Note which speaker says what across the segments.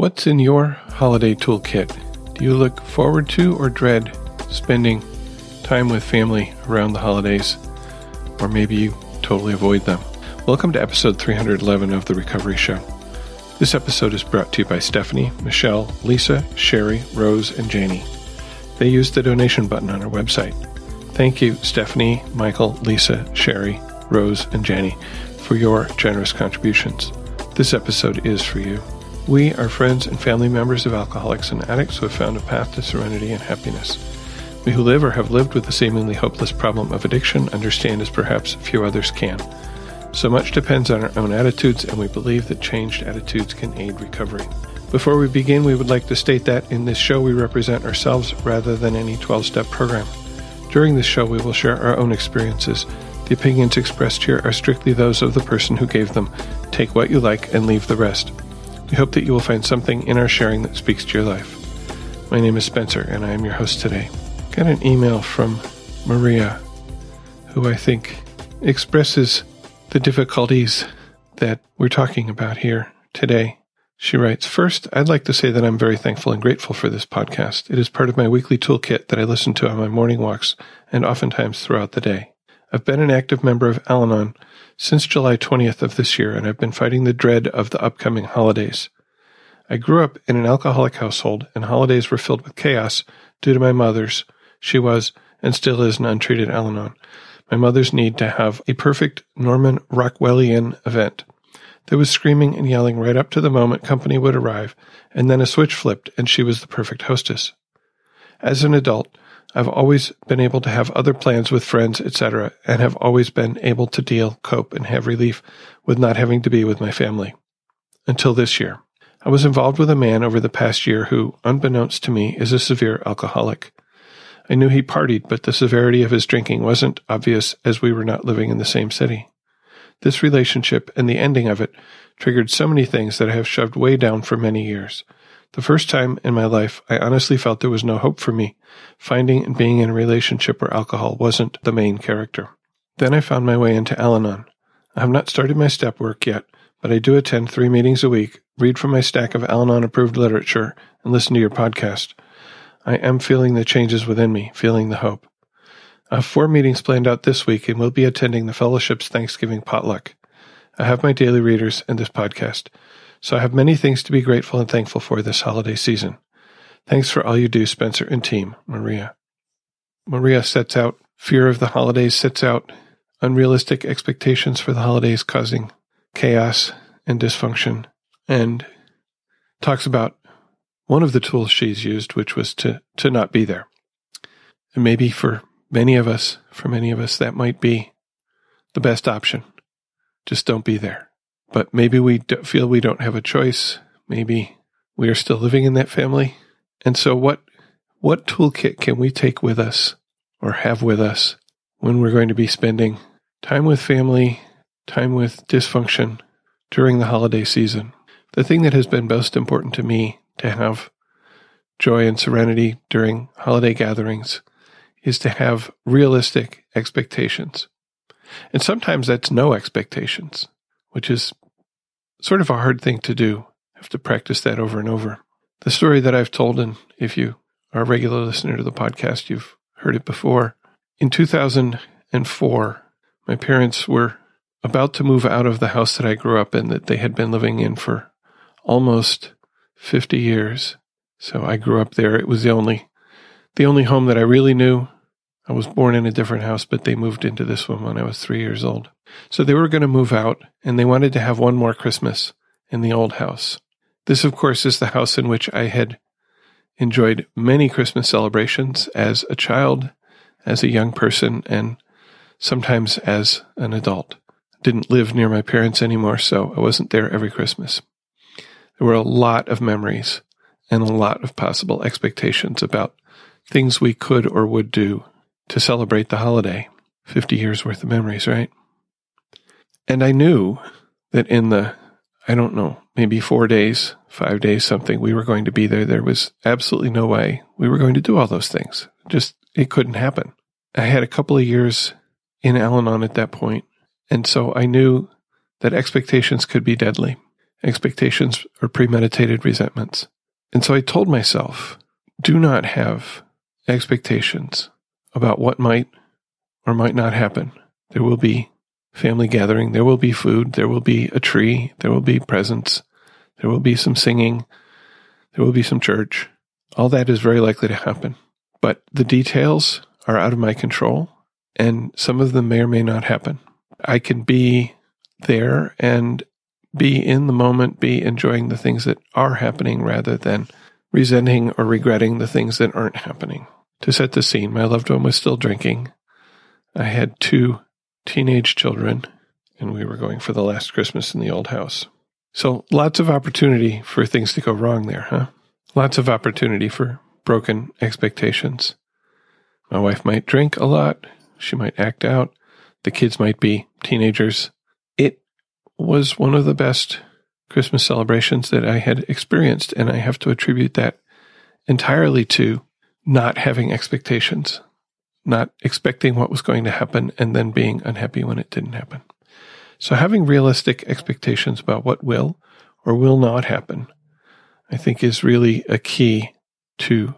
Speaker 1: What's in your holiday toolkit? Do you look forward to or dread spending time with family around the holidays? Or maybe you totally avoid them? Welcome to episode 311 of The Recovery Show. This episode is brought to you by Stephanie, Michelle, Lisa, Sherry, Rose, and Janie. They used the donation button on our website. Thank you, Stephanie, Michael, Lisa, Sherry, Rose, and Janie, for your generous contributions. This episode is for you. We are friends and family members of alcoholics and addicts who have found a path to serenity and happiness. We who live or have lived with the seemingly hopeless problem of addiction understand as perhaps few others can. So much depends on our own attitudes, and we believe that changed attitudes can aid recovery. Before we begin, we would like to state that in this show we represent ourselves rather than any 12 step program. During this show, we will share our own experiences. The opinions expressed here are strictly those of the person who gave them. Take what you like and leave the rest. We hope that you will find something in our sharing that speaks to your life. My name is Spencer, and I am your host today. Got an email from Maria, who I think expresses the difficulties that we're talking about here today. She writes, First, I'd like to say that I'm very thankful and grateful for this podcast. It is part of my weekly toolkit that I listen to on my morning walks and oftentimes throughout the day. I've been an active member of Al Anon since July 20th of this year, and I've been fighting the dread of the upcoming holidays. I grew up in an alcoholic household, and holidays were filled with chaos due to my mother's. She was, and still is, an untreated Al Anon. My mother's need to have a perfect Norman Rockwellian event. There was screaming and yelling right up to the moment company would arrive, and then a switch flipped, and she was the perfect hostess. As an adult, I've always been able to have other plans with friends, etc., and have always been able to deal, cope, and have relief with not having to be with my family. Until this year. I was involved with a man over the past year who, unbeknownst to me, is a severe alcoholic. I knew he partied, but the severity of his drinking wasn't obvious as we were not living in the same city. This relationship and the ending of it triggered so many things that I have shoved way down for many years. The first time in my life, I honestly felt there was no hope for me, finding and being in a relationship where alcohol wasn't the main character. Then I found my way into Al Anon. I have not started my step work yet, but I do attend three meetings a week, read from my stack of Al Anon approved literature, and listen to your podcast. I am feeling the changes within me, feeling the hope. I have four meetings planned out this week and will be attending the fellowship's Thanksgiving potluck. I have my daily readers and this podcast. So I have many things to be grateful and thankful for this holiday season. Thanks for all you do, Spencer and team, Maria. Maria sets out fear of the holidays, sets out unrealistic expectations for the holidays, causing chaos and dysfunction, and talks about one of the tools she's used, which was to, to not be there. And maybe for many of us, for many of us, that might be the best option. Just don't be there. But maybe we feel we don't have a choice. Maybe we are still living in that family. And so what, what toolkit can we take with us or have with us when we're going to be spending time with family, time with dysfunction during the holiday season? The thing that has been most important to me to have joy and serenity during holiday gatherings is to have realistic expectations. And sometimes that's no expectations, which is sort of a hard thing to do. have to practice that over and over. The story that I've told, and if you are a regular listener to the podcast, you've heard it before. In 2004, my parents were about to move out of the house that I grew up in that they had been living in for almost 50 years. So I grew up there. It was the only the only home that I really knew. I was born in a different house, but they moved into this one when I was 3 years old. So they were going to move out and they wanted to have one more Christmas in the old house. This, of course, is the house in which I had enjoyed many Christmas celebrations as a child, as a young person, and sometimes as an adult. Didn't live near my parents anymore, so I wasn't there every Christmas. There were a lot of memories and a lot of possible expectations about things we could or would do to celebrate the holiday. 50 years worth of memories, right? And I knew that in the, I don't know, maybe four days, five days, something, we were going to be there. There was absolutely no way we were going to do all those things. Just, it couldn't happen. I had a couple of years in Al Anon at that point, And so I knew that expectations could be deadly. expectations or premeditated resentments. And so I told myself, do not have expectations about what might or might not happen. There will be family gathering. There will be food. There will be a tree. There will be presents. There will be some singing. There will be some church. All that is very likely to happen. But the details are out of my control, and some of them may or may not happen. I can be there and be in the moment, be enjoying the things that are happening rather than resenting or regretting the things that aren't happening. To set the scene, my loved one was still drinking. I had two teenage children, and we were going for the last Christmas in the old house. So lots of opportunity for things to go wrong there, huh? Lots of opportunity for broken expectations. My wife might drink a lot. She might act out. The kids might be teenagers. It was one of the best Christmas celebrations that I had experienced, and I have to attribute that entirely to not having expectations, not expecting what was going to happen, and then being unhappy when it didn't happen. So having realistic expectations about what will or will not happen, I think is really a key to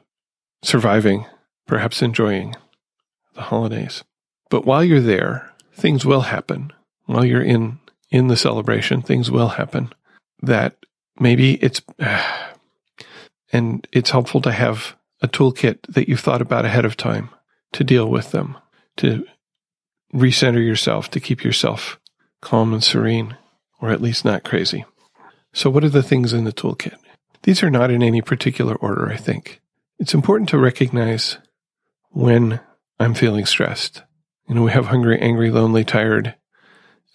Speaker 1: surviving, perhaps enjoying the holidays. But while you're there, things will happen. While you're in, in the celebration, things will happen that maybe it's, and it's helpful to have a toolkit that you've thought about ahead of time to deal with them, to recenter yourself, to keep yourself calm and serene, or at least not crazy. So, what are the things in the toolkit? These are not in any particular order, I think. It's important to recognize when I'm feeling stressed. You know, we have hungry, angry, lonely, tired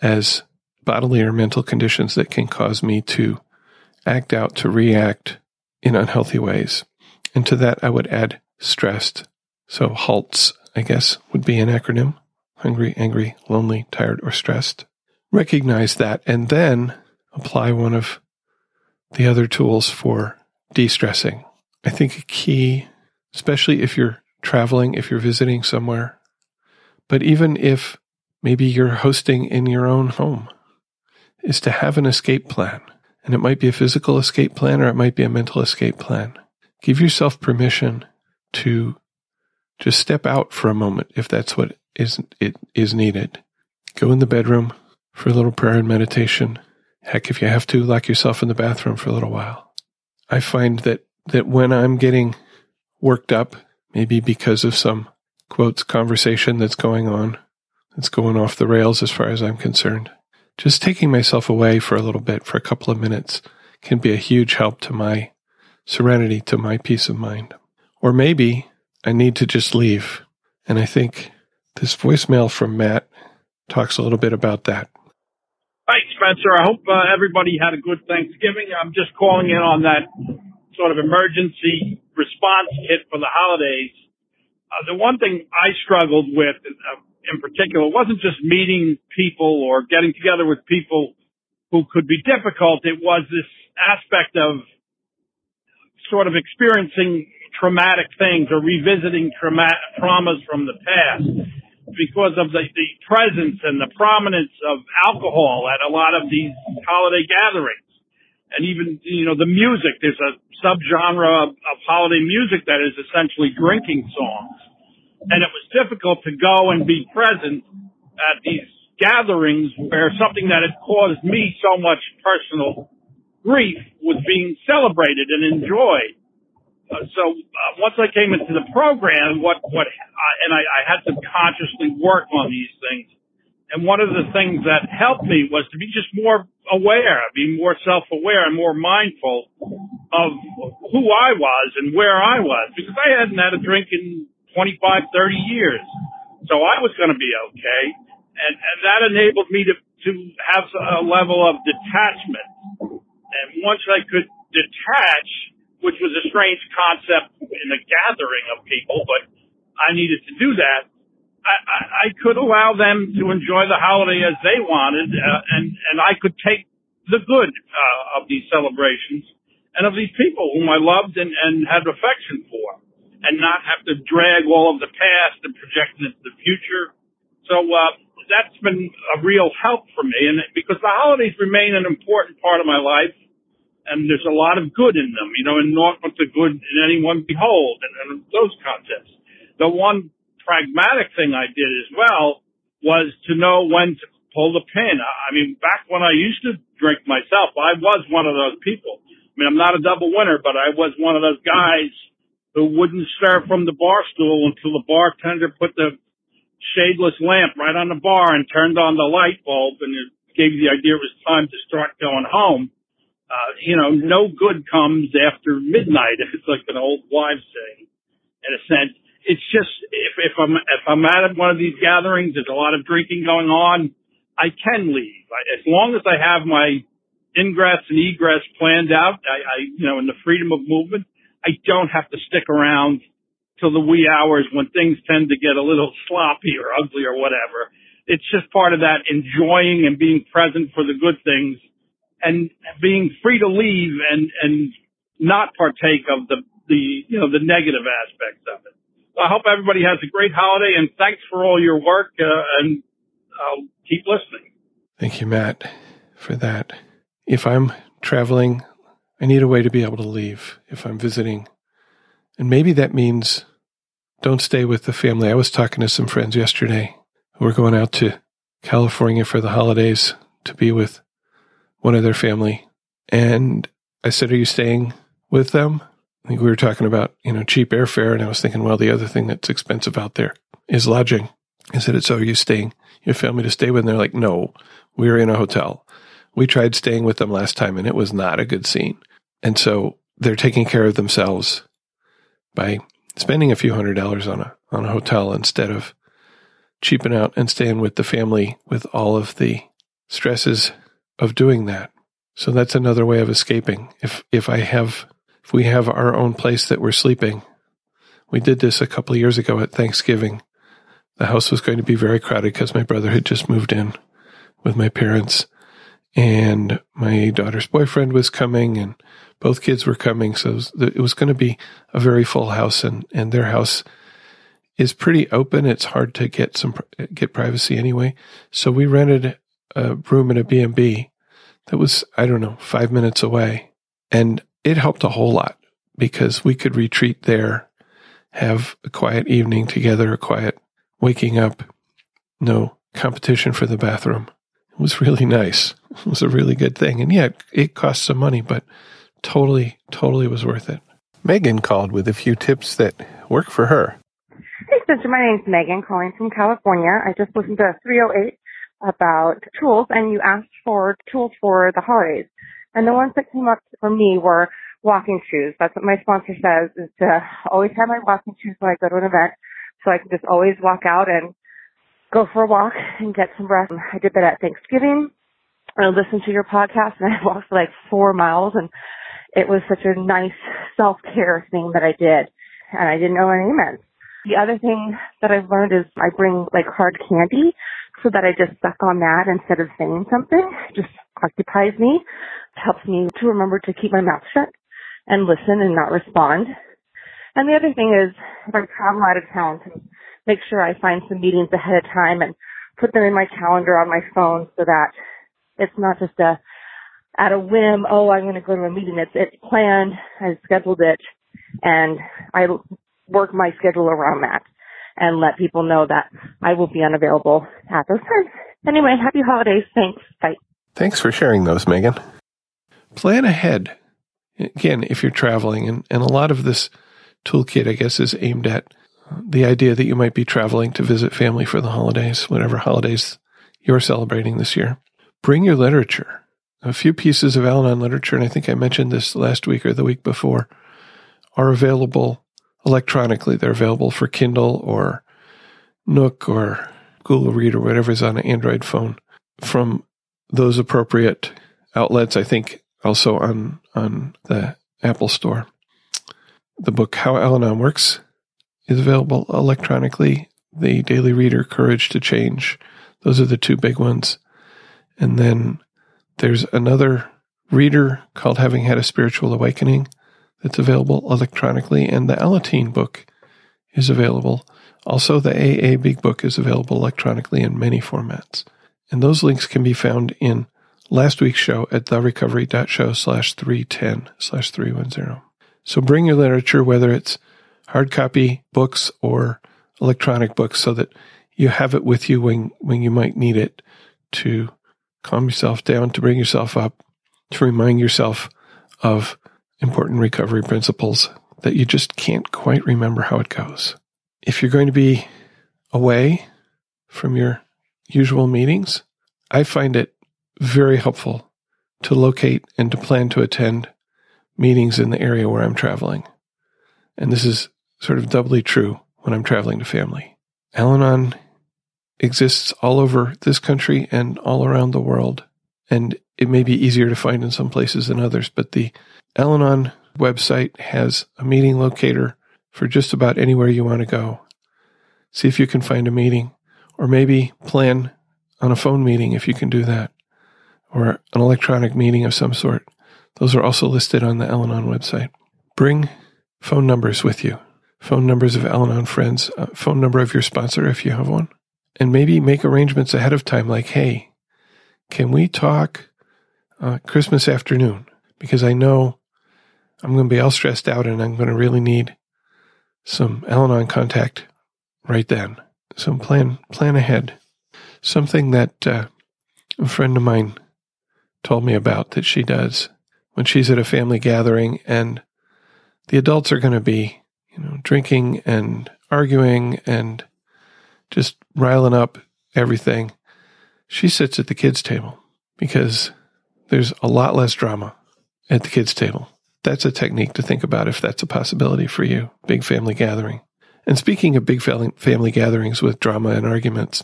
Speaker 1: as bodily or mental conditions that can cause me to act out, to react in unhealthy ways. And to that, I would add stressed. So HALTS, I guess, would be an acronym. Hungry, angry, lonely, tired, or stressed recognize that and then apply one of the other tools for de stressing. I think a key, especially if you're traveling, if you're visiting somewhere, but even if maybe you're hosting in your own home, is to have an escape plan. And it might be a physical escape plan or it might be a mental escape plan. Give yourself permission to just step out for a moment if that's what is, it is needed. Go in the bedroom, for a little prayer and meditation. Heck, if you have to, lock yourself in the bathroom for a little while. I find that, that when I'm getting worked up, maybe because of some quotes conversation that's going on, that's going off the rails as far as I'm concerned, just taking myself away for a little bit, for a couple of minutes, can be a huge help to my serenity, to my peace of mind. Or maybe I need to just leave. And I think this voicemail from Matt talks a little bit about that.
Speaker 2: Hi, Spencer. I hope uh, everybody had a good Thanksgiving. I'm just calling in on that sort of emergency response kit for the holidays. Uh, the one thing I struggled with uh, in particular wasn't just meeting people or getting together with people who could be difficult. It was this aspect of sort of experiencing traumatic things or revisiting trauma- traumas from the past because of the, the presence and the prominence of alcohol at a lot of these holiday gatherings. And even, you know, the music, there's a subgenre of, of holiday music that is essentially drinking songs. And it was difficult to go and be present at these gatherings where something that had caused me so much personal grief was being celebrated and enjoyed. Uh, so uh, once I came into the program, what what uh, and I, I had to consciously work on these things. And one of the things that helped me was to be just more aware, be more self-aware and more mindful of who I was and where I was because I hadn't had a drink in 25, 30 years. So I was going to be okay. And, and that enabled me to, to have a level of detachment. And once I could detach, which was a strange concept in a gathering of people, but I needed to do that. I, I, could allow them to enjoy the holiday as they wanted, uh, and and I could take the good uh, of these celebrations and of these people whom I loved and, and had affection for, and not have to drag all of the past and project into the future. So uh, that's been a real help for me. And because the holidays remain an important part of my life, and there's a lot of good in them, you know, and not what the good in anyone behold, and, and those concepts. The one pragmatic thing I did as well was to know when to pull the pin. I mean, back when I used to drink myself, I was one of those people. I mean, I'm not a double winner, but I was one of those guys who wouldn't stir from the bar stool until the bartender put the shadeless lamp right on the bar and turned on the light bulb and it gave you the idea it was time to start going home. Uh, you know, no good comes after midnight. It's like an old wives' saying, in a sense. It's just if, if I'm if I'm at one of these gatherings, there's a lot of drinking going on. I can leave I, as long as I have my ingress and egress planned out. I, I you know, in the freedom of movement, I don't have to stick around till the wee hours when things tend to get a little sloppy or ugly or whatever. It's just part of that enjoying and being present for the good things and being free to leave and, and not partake of the, the, you know, the negative aspects of it. So I hope everybody has a great holiday and thanks for all your work, uh, and I'll keep listening.
Speaker 1: Thank you, Matt, for that. If I'm traveling, I need a way to be able to leave if I'm visiting and maybe that means don't stay with the family. I was talking to some friends yesterday who were going out to California for the holidays to be with one of their family. And I said, Are you staying with them? I think we were talking about, you know, cheap airfare. And I was thinking, well, the other thing that's expensive out there is lodging. I said, It's So are you staying, your family to stay with? And they're like, No, we're in a hotel. We tried staying with them last time and it was not a good scene. And so they're taking care of themselves by spending a few hundred dollars on a on a hotel instead of cheaping out and staying with the family with all of the stresses of doing that. So that's another way of escaping. If if I have if we have our own place that we're sleeping, we did this a couple of years ago at Thanksgiving. The house was going to be very crowded because my brother had just moved in with my parents and my daughter's boyfriend was coming and both kids were coming, so it was going to be a very full house, and and their house is pretty open. It's hard to get some get privacy anyway. So we rented a room in a B and B that was I don't know five minutes away, and it helped a whole lot because we could retreat there, have a quiet evening together, a quiet waking up, no competition for the bathroom. It was really nice. It was a really good thing, and yeah, it cost some money, but totally, totally was worth it. Megan called with a few tips that work for her.
Speaker 3: Hey, Spencer. My name's Megan, calling from California. I just listened to 308 about tools, and you asked for tools for the holidays. And the ones that came up for me were walking shoes. That's what my sponsor says, is to always have my walking shoes when I go to an event, so I can just always walk out and go for a walk and get some rest. I did that at Thanksgiving. I listened to your podcast, and I walked like four miles, and it was such a nice self-care thing that I did. And I didn't know what it meant. The other thing that I've learned is I bring like hard candy so that I just stuck on that instead of saying something. Just occupies me. Helps me to remember to keep my mouth shut and listen and not respond. And the other thing is if I travel out of town to make sure I find some meetings ahead of time and put them in my calendar on my phone so that it's not just a at a whim, oh, I'm going to go to a meeting. It's, it's planned. I scheduled it and I work my schedule around that and let people know that I will be unavailable at those times. Anyway, happy holidays. Thanks. Bye.
Speaker 1: Thanks for sharing those, Megan. Plan ahead. Again, if you're traveling, and, and a lot of this toolkit, I guess, is aimed at the idea that you might be traveling to visit family for the holidays, whatever holidays you're celebrating this year. Bring your literature a few pieces of Al Anon literature, and I think I mentioned this last week or the week before, are available electronically. They're available for Kindle or Nook or Google Read or whatever is on an Android phone from those appropriate outlets. I think also on on the Apple Store. The book How Al Anon Works is available electronically. The Daily Reader, Courage to Change. Those are the two big ones. And then there's another reader called Having Had a Spiritual Awakening that's available electronically, and the Alateen book is available Also, the AA Big Book is available electronically in many formats. And those links can be found in last week's show at therecovery.show slash 310 slash 310. So bring your literature, whether it's hard copy books or electronic books, so that you have it with you when, when you might need it to calm yourself down, to bring yourself up, to remind yourself of important recovery principles that you just can't quite remember how it goes. If you're going to be away from your usual meetings, I find it very helpful to locate and to plan to attend meetings in the area where I'm traveling. And this is sort of doubly true when I'm traveling to family. Al Anon exists all over this country and all around the world. And it may be easier to find in some places than others, but the Al website has a meeting locator for just about anywhere you want to go. See if you can find a meeting, or maybe plan on a phone meeting if you can do that, or an electronic meeting of some sort. Those are also listed on the Al website. Bring phone numbers with you, phone numbers of Al friends, uh, phone number of your sponsor if you have one, and maybe make arrangements ahead of time like, hey, can we talk uh, Christmas afternoon? Because I know I'm going to be all stressed out and I'm going to really need some Al Anon contact right then. So plan, plan ahead. Something that uh, a friend of mine told me about that she does when she's at a family gathering and the adults are going to be, you know, drinking and arguing and just riling up everything. She sits at the kids' table because there's a lot less drama at the kids' table that's a technique to think about if that's a possibility for you. Big family gathering. And speaking of big family gatherings with drama and arguments,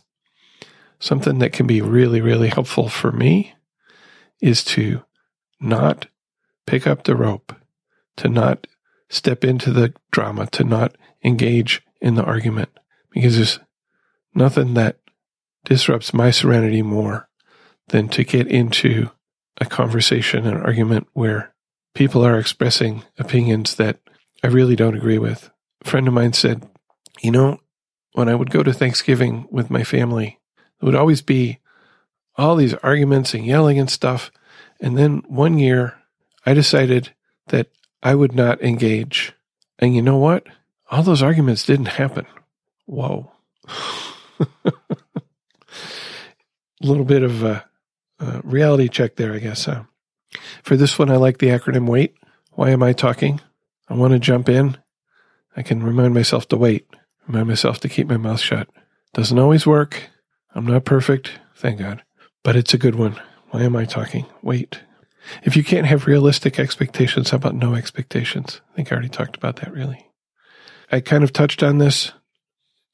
Speaker 1: something that can be really, really helpful for me is to not pick up the rope, to not step into the drama, to not engage in the argument, because there's nothing that disrupts my serenity more than to get into a conversation, an argument where people are expressing opinions that I really don't agree with. A friend of mine said, You know, when I would go to Thanksgiving with my family, there would always be all these arguments and yelling and stuff. And then one year, I decided that I would not engage. And you know what? All those arguments didn't happen. Whoa. a little bit of a, a reality check there, I guess. Huh? For this one, I like the acronym WAIT. Why am I talking? I want to jump in. I can remind myself to wait, remind myself to keep my mouth shut. Doesn't always work. I'm not perfect, thank God, but it's a good one. Why am I talking? Wait. If you can't have realistic expectations, how about no expectations? I think I already talked about that really. I kind of touched on this.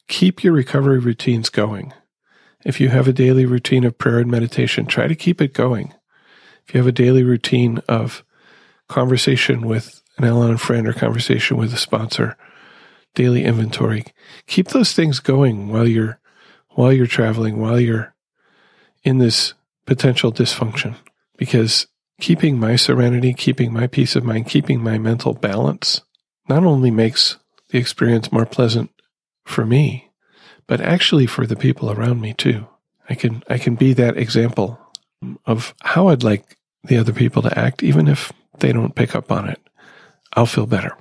Speaker 1: Keep your recovery routines going. If you have a daily routine of prayer and meditation, try to keep it going if you have a daily routine of conversation with an Al-Anon friend or conversation with a sponsor, daily inventory, keep those things going while you're while you're traveling, while you're in this potential dysfunction. Because keeping my serenity, keeping my peace of mind, keeping my mental balance not only makes the experience more pleasant for me, but actually for the people around me too. I can I can be that example of how I'd like the other people to act, even if they don't pick up on it. I'll feel better.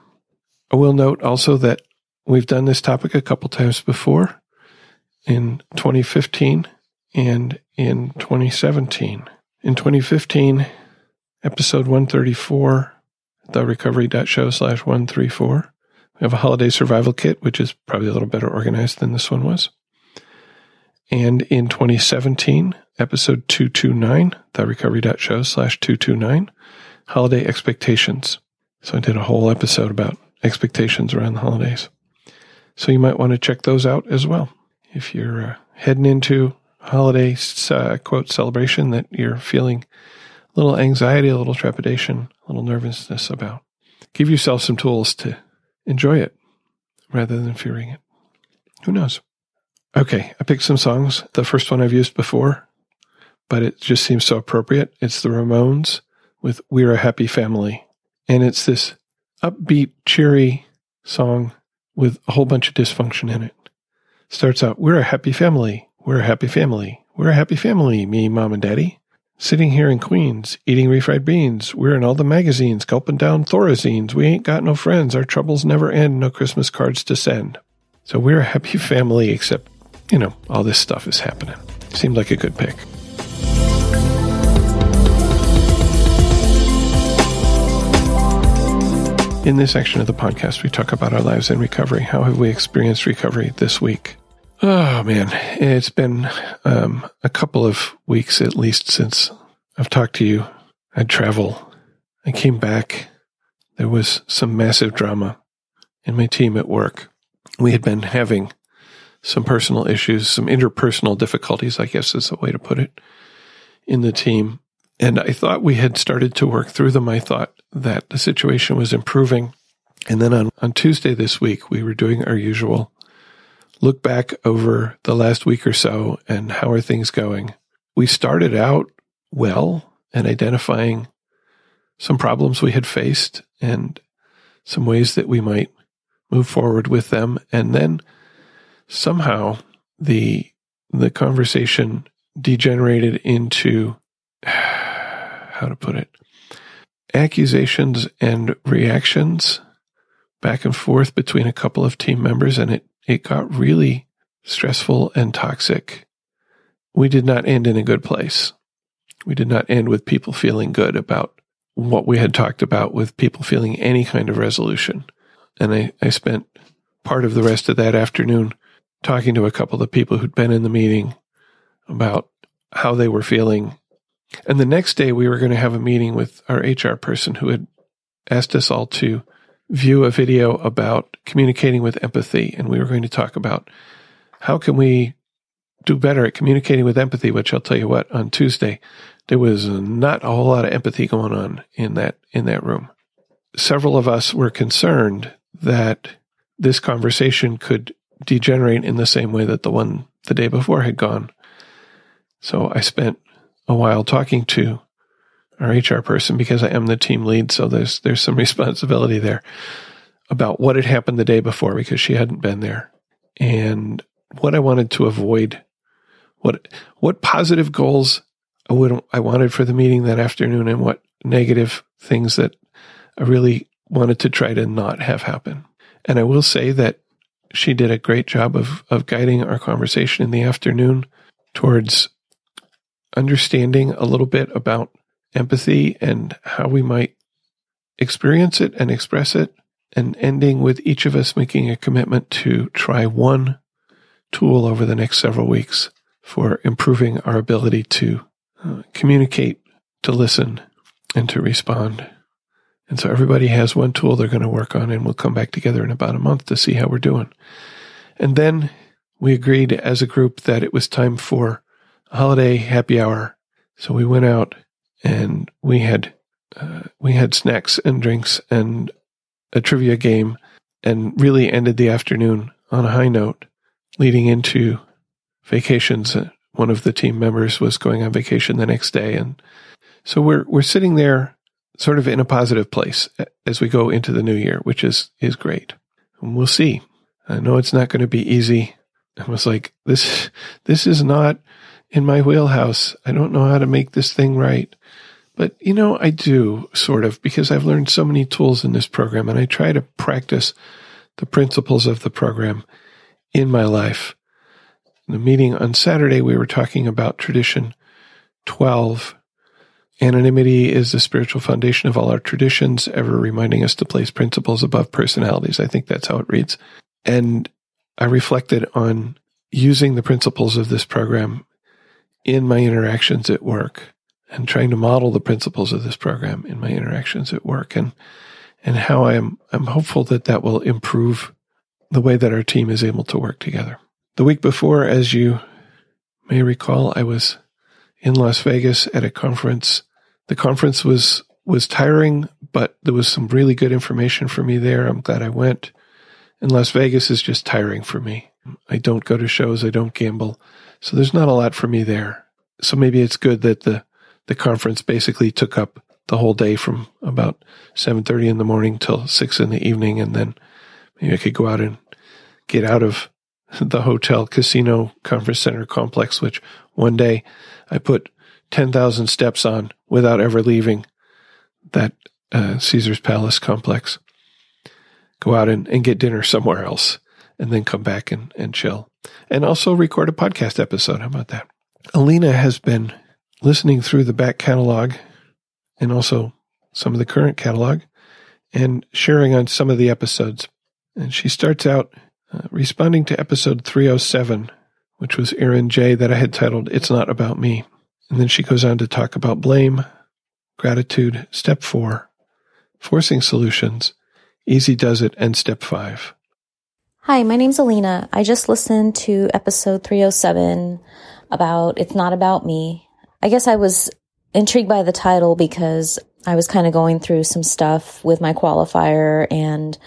Speaker 1: I will note also that we've done this topic a couple times before in 2015 and in 2017. In 2015, episode 134, therecovery.show slash 134, we have a holiday survival kit, which is probably a little better organized than this one was. And in 2017, episode 229, therecovery.show slash 229, holiday expectations. So I did a whole episode about expectations around the holidays. So you might want to check those out as well. If you're uh, heading into holiday uh, quote celebration that you're feeling a little anxiety, a little trepidation, a little nervousness about, give yourself some tools to enjoy it rather than fearing it. Who knows? Okay, I picked some songs. The first one I've used before but it just seems so appropriate. It's the Ramones with We're a Happy Family. And it's this upbeat, cheery song with a whole bunch of dysfunction in it. starts out, We're a happy family. We're a happy family. We're a happy family, me, mom, and daddy. Sitting here in Queens, eating refried beans. We're in all the magazines, gulping down Thorazines. We ain't got no friends. Our troubles never end. No Christmas cards to send. So we're a happy family, except, you know, all this stuff is happening. Seemed like a good pick. In this section of the podcast, we talk about our lives in recovery. How have we experienced recovery this week? Oh man, it's been um, a couple of weeks at least since I've talked to you. I'd travel. I came back. There was some massive drama in my team at work. We had been having some personal issues, some interpersonal difficulties, I guess is a way to put it, in the team. And I thought we had started to work through them. I thought that the situation was improving. And then on, on Tuesday this week, we were doing our usual look back over the last week or so and how are things going. We started out well and identifying some problems we had faced and some ways that we might move forward with them. And then somehow the, the conversation degenerated into how to put it, accusations and reactions back and forth between a couple of team members, and it, it got really stressful and toxic. We did not end in a good place. We did not end with people feeling good about what we had talked about, with people feeling any kind of resolution. And I, I spent part of the rest of that afternoon talking to a couple of people who'd been in the meeting about how they were feeling and the next day, we were going to have a meeting with our HR person who had asked us all to view a video about communicating with empathy. And we were going to talk about how can we do better at communicating with empathy, which I'll tell you what, on Tuesday, there was not a whole lot of empathy going on in that, in that room. Several of us were concerned that this conversation could degenerate in the same way that the one the day before had gone. So I spent a while talking to our HR person because I am the team lead. So there's, there's some responsibility there about what had happened the day before because she hadn't been there and what I wanted to avoid, what, what positive goals I would, I wanted for the meeting that afternoon and what negative things that I really wanted to try to not have happen. And I will say that she did a great job of, of guiding our conversation in the afternoon towards understanding a little bit about empathy and how we might experience it and express it, and ending with each of us making a commitment to try one tool over the next several weeks for improving our ability to uh, communicate, to listen, and to respond. And so everybody has one tool they're going to work on, and we'll come back together in about a month to see how we're doing. And then we agreed as a group that it was time for holiday happy hour. So we went out and we had uh, we had snacks and drinks and a trivia game, and really ended the afternoon on a high note, leading into vacations. One of the team members was going on vacation the next day, and so we're we're sitting there, sort of in a positive place as we go into the new year, which is is great. And we'll see. I know it's not going to be easy. I was like, this this is not in my wheelhouse. I don't know how to make this thing right. But, you know, I do sort of because I've learned so many tools in this program and I try to practice the principles of the program in my life. In the meeting on Saturday, we were talking about tradition 12. Anonymity is the spiritual foundation of all our traditions, ever reminding us to place principles above personalities. I think that's how it reads. And I reflected on using the principles of this program in my interactions at work and trying to model the principles of this program in my interactions at work and and how I'm I'm hopeful that that will improve the way that our team is able to work together. The week before, as you may recall, I was in Las Vegas at a conference. The conference was was tiring, but there was some really good information for me there. I'm glad I went. And Las Vegas is just tiring for me. I don't go to shows, I don't gamble. So there's not a lot for me there. So maybe it's good that the, the conference basically took up the whole day from about 7.30 in the morning till 6 in the evening. And then maybe I could go out and get out of the hotel casino conference center complex, which one day I put 10,000 steps on without ever leaving that uh, Caesar's Palace complex. Go out and, and get dinner somewhere else and then come back and, and chill. And also record a podcast episode. How about that? Alina has been listening through the back catalog and also some of the current catalog and sharing on some of the episodes. And she starts out uh, responding to episode 307, which was Aaron J. that I had titled It's Not About Me. And then she goes on to talk about blame, gratitude, step four, forcing solutions, easy does it, and step five.
Speaker 4: Hi, my name's Alina. I just listened to episode 307 about It's Not About Me. I guess I was intrigued by the title because I was kind of going through some stuff with my qualifier and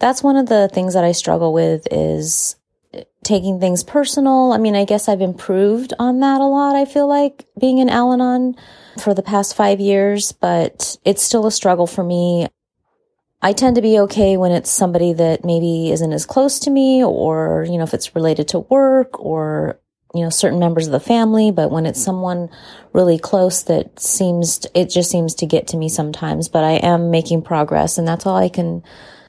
Speaker 4: that's one of the things that I struggle with is eh, taking things personal. I mean, I guess I've improved on that a lot. I feel like being in Al Anon for the past five years, but it's still a struggle for me. I tend to be okay when it's somebody that maybe isn't as close to me or, you know, if it's related to work or, you know, certain members of the family. But when it's someone really close that seems, to, it just seems to get to me sometimes, but I am making progress and that's all I can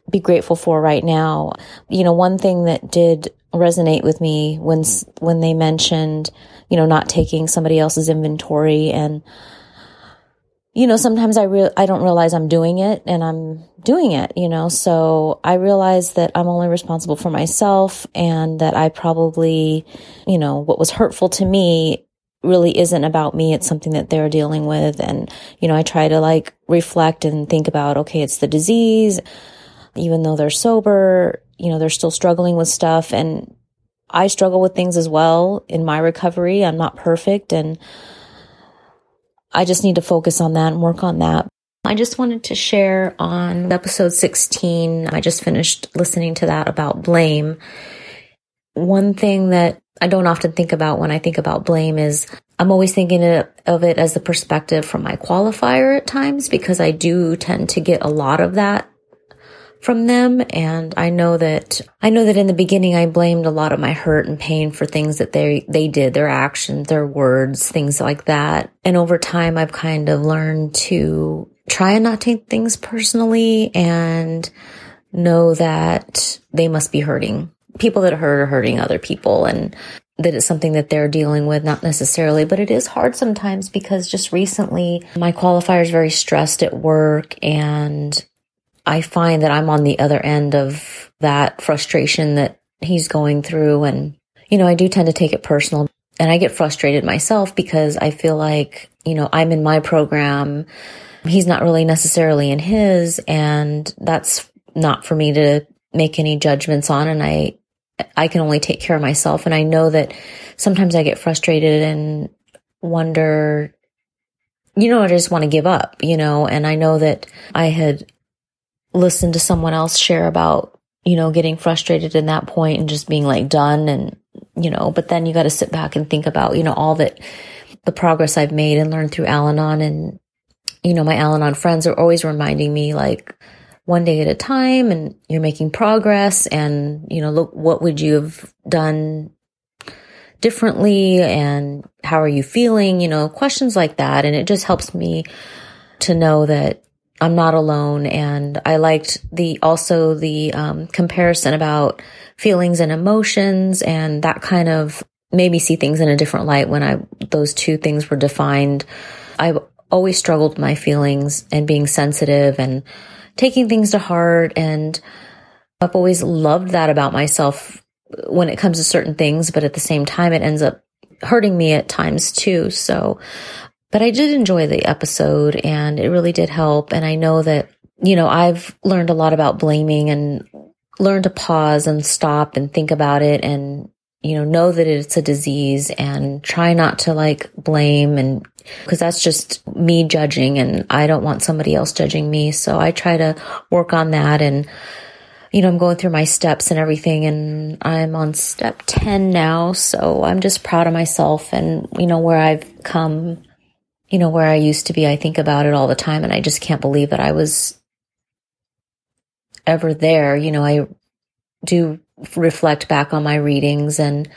Speaker 4: be grateful for right now. You know, one thing that did resonate with me when when they mentioned, you know, not taking somebody else's inventory and you know, sometimes I real I don't realize I'm doing it and I'm doing it, you know. So I realize that I'm only responsible for myself and that I probably, you know, what was hurtful to me really isn't about me. It's something that they're dealing with. And, you know, I try to like reflect and think about, okay, it's the disease even though they're sober, you know, they're still struggling with stuff. And I struggle with things as well in my recovery. I'm not perfect and I just need to focus on that and work on that. I just wanted to share on episode 16. I just finished listening to that about blame. One thing that I don't often think about when I think about blame is I'm always thinking of it as the perspective from my qualifier at times because I do tend to get a lot of that from them. And I know that, I know that in the beginning, I blamed a lot of my hurt and pain for things that they, they did, their actions, their words, things like that. And over time, I've kind of learned to try and not take things personally and know that they must be hurting. People that hurt are hurting other people and that it's something that they're dealing with, not necessarily, but it is hard sometimes because just recently my qualifier is very stressed at work and I find that I'm on the other end of that frustration that he's going through. And, you know, I do tend to take it personal and I get frustrated myself because I feel like, you know, I'm in my program. He's not really necessarily in his. And that's not for me to make any judgments on. And I, I can only take care of myself. And I know that sometimes I get frustrated and wonder, you know, I just want to give up, you know, and I know that I had listen to someone else share about, you know, getting frustrated in that point and just being like done and, you know, but then you got to sit back and think about, you know, all that the progress I've made and learned through Al Anon and, you know, my Al Anon friends are always reminding me like one day at a time and you're making progress and, you know, look, what would you have done differently and how are you feeling? You know, questions like that. And it just helps me to know that I'm not alone. And I liked the, also the, um, comparison about feelings and emotions and that kind of made me see things in a different light when I, those two things were defined. I've always struggled with my feelings and being sensitive and taking things to heart. And I've always loved that about myself when it comes to certain things, but at the same time, it ends up hurting me at times too. So but I did enjoy the episode and it really did help. And I know that, you know, I've learned a lot about blaming and learned to pause and stop and think about it and, you know, know that it's a disease and try not to like blame and because that's just me judging and I don't want somebody else judging me. So I try to work on that and, you know, I'm going through my steps and everything and I'm on step 10 now. So I'm just proud of myself and, you know, where I've come you know, where I used to be, I think about it all the time and I just can't believe that I was ever there. You know, I do reflect back on my readings and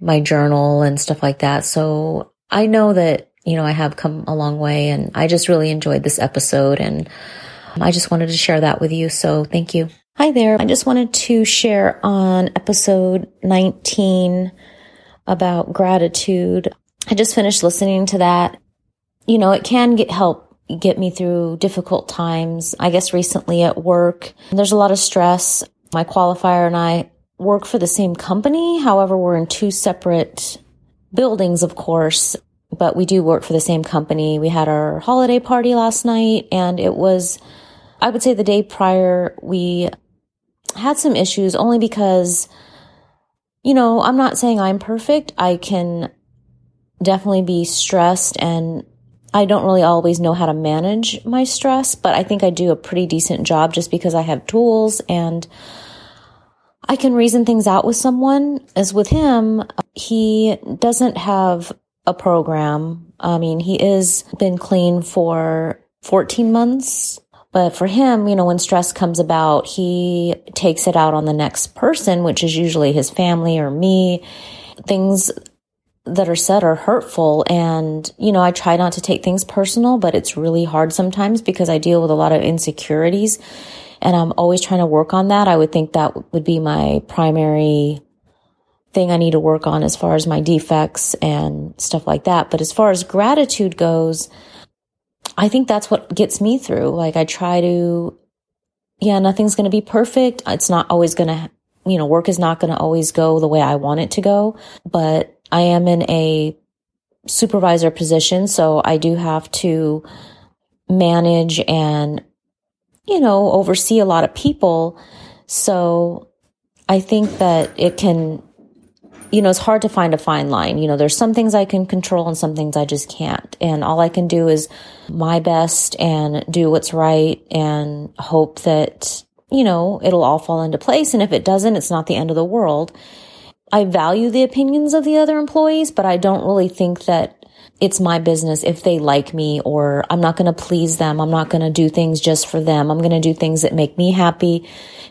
Speaker 4: my journal and stuff like that. So I know that, you know, I have come a long way and I just really enjoyed this episode and I just wanted to share that with you. So thank you. Hi there. I just wanted to share on episode 19 about gratitude. I just finished listening to that. You know, it can get help get me through difficult times. I guess recently at work, there's a lot of stress. My qualifier and I work for the same company. However, we're in two separate buildings, of course, but we do work for the same company. We had our holiday party last night and it was, I would say the day prior, we had some issues only because, you know, I'm not saying I'm perfect. I can definitely be stressed and I don't really always know how to manage my stress, but I think I do a pretty decent job just because I have tools and I can reason things out with someone. As with him, he doesn't have a program. I mean, he is been clean for 14 months but for him, you know, when stress comes about, he takes it out on the next person, which is usually his family or me. Things that are said are hurtful. And, you know, I try not to take things personal, but it's really hard sometimes because I deal with a lot of insecurities and I'm always trying to work on that. I would think that would be my primary thing I need to work on as far as my defects and stuff like that. But as far as gratitude goes, I think that's what gets me through. Like I try to, yeah, nothing's going to be perfect. It's not always going to, you know, work is not going to always go the way I want it to go, but I am in a supervisor position. So I do have to manage and, you know, oversee a lot of people. So I think that it can you know, it's hard to find a fine line. You know, there's some things I can control and some things I just can't. And all I can do is my best and do what's right and hope that, you know, it'll all fall into place. And if it doesn't, it's not the end of the world. I value the opinions of the other employees, but I don't really think that it's my business if they like me or I'm not going to please them. I'm not going to do things just for them. I'm going to do things that make me happy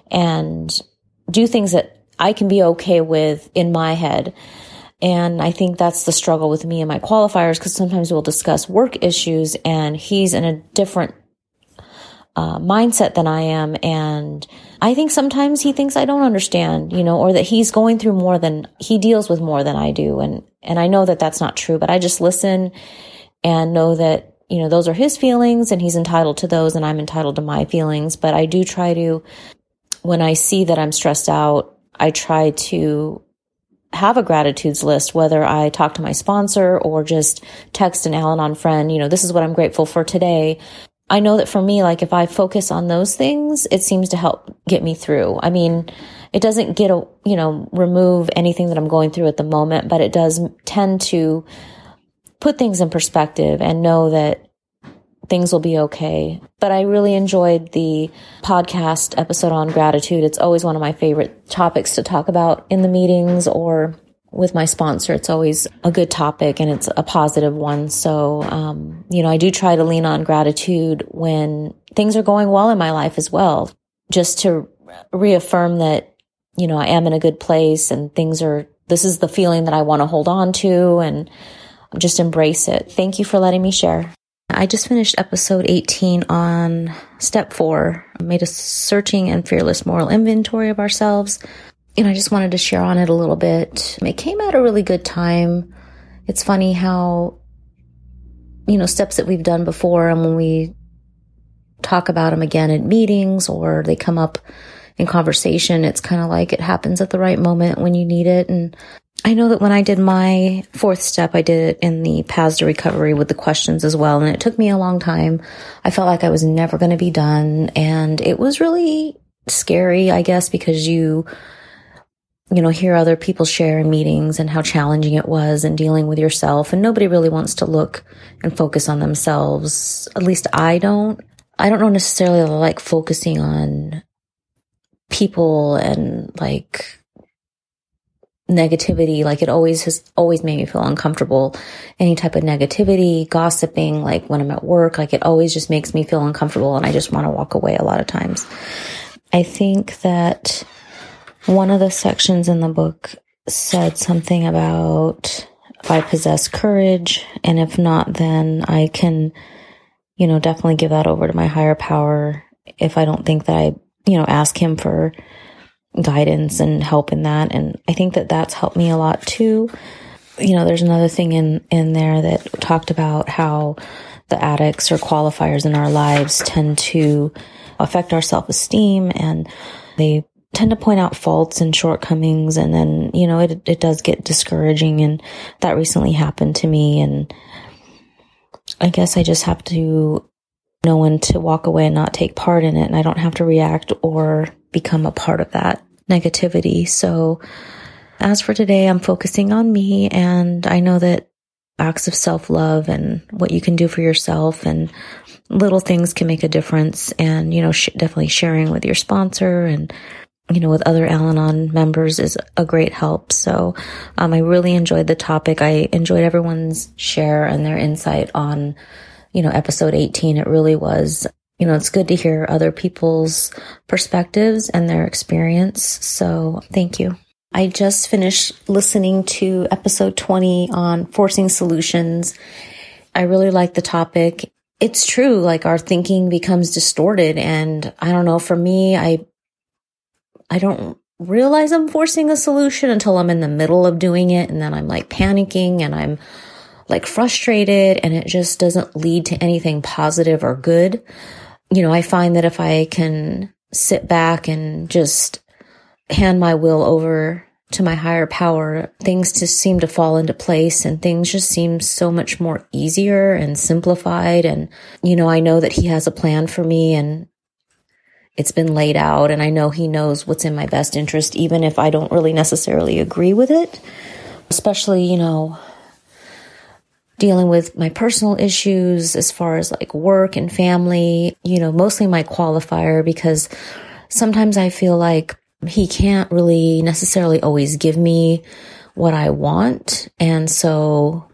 Speaker 4: and do things that I can be okay with in my head. And I think that's the struggle with me and my qualifiers because sometimes we'll discuss work issues and he's in a different uh, mindset than I am. And I think sometimes he thinks I don't understand, you know, or that he's going through more than he deals with more than I do. And, and I know that that's not true, but I just listen and know that, you know, those are his feelings and he's entitled to those and I'm entitled to my feelings. But I do try to, when I see that I'm stressed out, I try to have a gratitudes list, whether I talk to my sponsor or just text an Al Anon friend, you know, this is what I'm grateful for today. I know that for me, like if I focus on those things, it seems to help get me through. I mean, it doesn't get a, you know, remove anything that I'm going through at the moment, but it does tend to put things in perspective and know that things will be okay. But I really enjoyed the podcast episode on gratitude. It's always one of my favorite topics to talk about in the meetings or with my sponsor. It's always a good topic and it's a positive one. So, um, you know, I do try to lean on gratitude when things are going well in my life as well, just to reaffirm that, you know, I am in a good place and things are, this is the feeling that I want to hold on to and just embrace it. Thank you for letting me share. I just finished episode 18 on step four. I made a searching and fearless moral inventory of ourselves. And I just wanted to share on it a little bit. It came at a really good time. It's funny how, you know, steps that we've done before and when we talk about them again at meetings or they come up in conversation, it's kind of like it happens at the right moment when you need it. And I know that when I did my fourth step, I did it in the paths to recovery with the questions as well. And it took me a long time. I felt like I was never going to be done. And it was really scary, I guess, because you, you know, hear other people share in meetings and how challenging it was and dealing with yourself. And nobody really wants to look and focus on themselves. At least I don't. I don't know necessarily like focusing on people and like negativity like it always has always made me feel uncomfortable any type of negativity gossiping like when i'm at work like it always just makes me feel uncomfortable and i just want to walk away a lot of times i think that One of the sections in the book said something about if I possess courage, and if not, then I can, you know, definitely give that over to my higher power if I don't think that I, you know, ask him for guidance and help in that. And I think that that's helped me a lot too. You know, there's another thing in, in there that talked about how the addicts or qualifiers in our lives tend to affect our self esteem and they tend to point out faults and shortcomings. And then, you know, it, it does get discouraging. And that recently happened to me. And I guess I just have to know when to walk away and not take part in it. And I don't have to react or become a part of that negativity. So as for today, I'm focusing on me and I know that acts of self love and what you can do for yourself and little things can make a difference. And, you know, sh- definitely sharing with your sponsor and, you know, with other Al Anon members is a great help. So, um, I really enjoyed the topic. I enjoyed everyone's share and their insight on, you know, episode 18. It really was, you know, it's good to hear other people's perspectives and their experience. So thank you. I just finished listening to episode 20 on forcing solutions. I really like the topic. It's true. Like our thinking becomes distorted. And I don't know, for me, I, I don't realize I'm forcing a solution until I'm in the middle of doing it. And then I'm like panicking and I'm like frustrated and it just doesn't lead to anything positive or good. You know, I find that if I can sit back and just hand my will over to my higher power, things just seem to fall into place and things just seem so much more easier and simplified. And, you know, I know that he has a plan for me and it's been laid out and I know he knows what's in my best interest, even if I don't really necessarily agree with it. Especially, you know, dealing with my personal issues as far as like work and family, you know, mostly my qualifier because sometimes I feel like he can't really necessarily always give me what I want. And so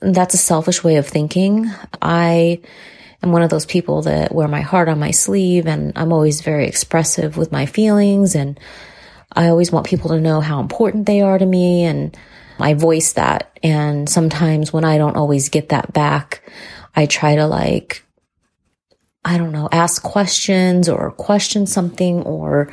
Speaker 4: that's a selfish way of thinking. I am one of those people that wear my heart on my sleeve and I'm always very expressive with my feelings and I always want people to know how important they are to me and I voice that. And sometimes when I don't always get that back, I try to like, I don't know, ask questions or question something or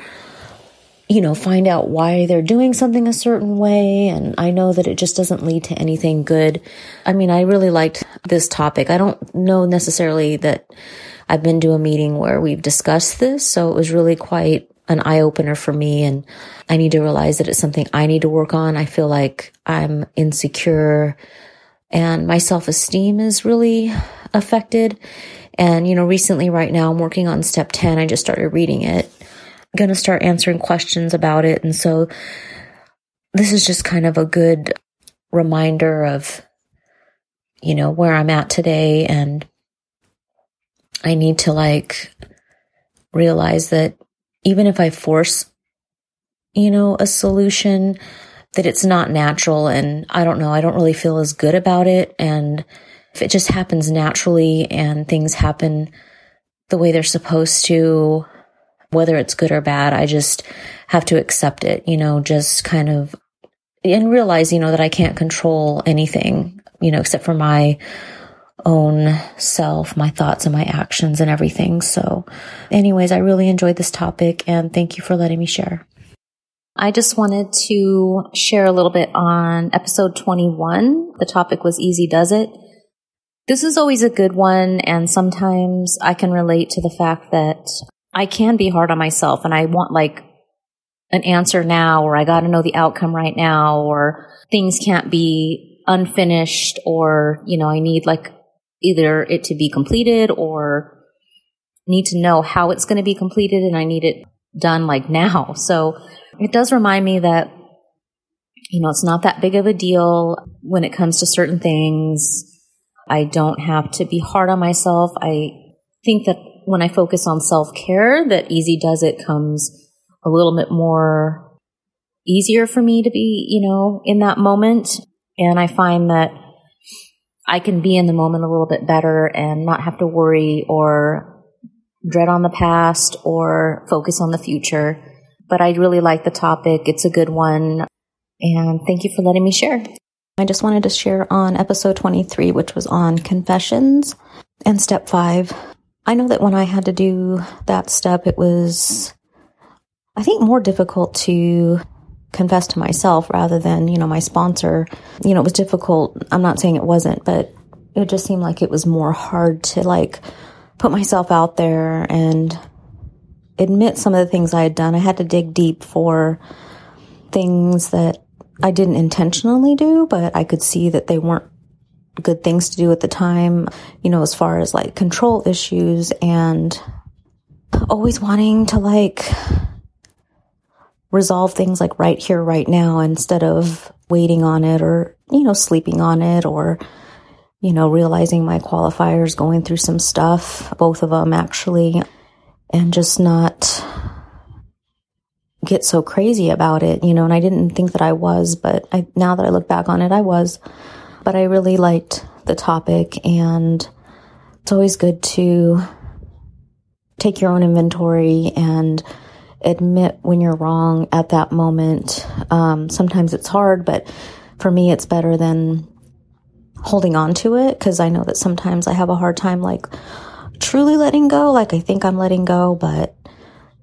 Speaker 4: you know, find out why they're doing something a certain way. And I know that it just doesn't lead to anything good. I mean, I really liked this topic. I don't know necessarily that I've been to a meeting where we've discussed this. So it was really quite an eye opener for me. And I need to realize that it's something I need to work on. I feel like I'm insecure and my self esteem is really affected. And, you know, recently right now I'm working on step 10. I just started reading it going to start answering questions about it. And so this is just kind of a good reminder of, you know, where I'm at today. And I need to like realize that even if I force, you know, a solution, that it's not natural. And I don't know, I don't really feel as good about it. And if it just happens naturally and things happen the way they're supposed to, whether it's good or bad, I just have to accept it, you know, just kind of and realize, you know, that I can't control anything, you know, except for my own self, my thoughts and my actions and everything. So, anyways, I really enjoyed this topic and thank you for letting me share. I just wanted to share a little bit on episode 21. The topic was Easy Does It. This is always a good one, and sometimes I can relate to the fact that I can be hard on myself and I want like an answer now or I got to know the outcome right now or things can't be unfinished or, you know, I need like either it to be completed or need to know how it's going to be completed and I need it done like now. So it does remind me that, you know, it's not that big of a deal when it comes to certain things. I don't have to be hard on myself. I think that when I focus on self care, that easy does it comes a little bit more easier for me to be, you know, in that moment. And I find that I can be in the moment a little bit better and not have to worry or dread on the past or focus on the future. but I really like the topic. It's a good one. And thank you for letting me share. I just wanted to share on episode 23, which was on confessions and step five. I know that when I had to do that step, it was, I think, more difficult to confess to myself rather than, you know, my sponsor. You know, it was difficult. I'm not saying it wasn't, but it just seemed like it was more hard to like put myself out there and admit some of the things I had done. I had to dig deep for things that I didn't intentionally do, but I could see that they weren't good things to do at the time, you know, as far as like control issues and always wanting to like resolve things like right here, right now, instead of waiting on it or, you know, sleeping on it or, you know, realizing my qualifiers, going through some stuff, both of them actually, and just not get so crazy about it, you know, and I didn't think that I was, but I, now that I look back on it, I was, but I really liked the topic and it's always good to take your own inventory and admit when you're wrong at that moment. Um, sometimes it's hard, but for me, it's better than holding on to it because I know that sometimes I have a hard time like truly letting go. Like I think I'm letting go, but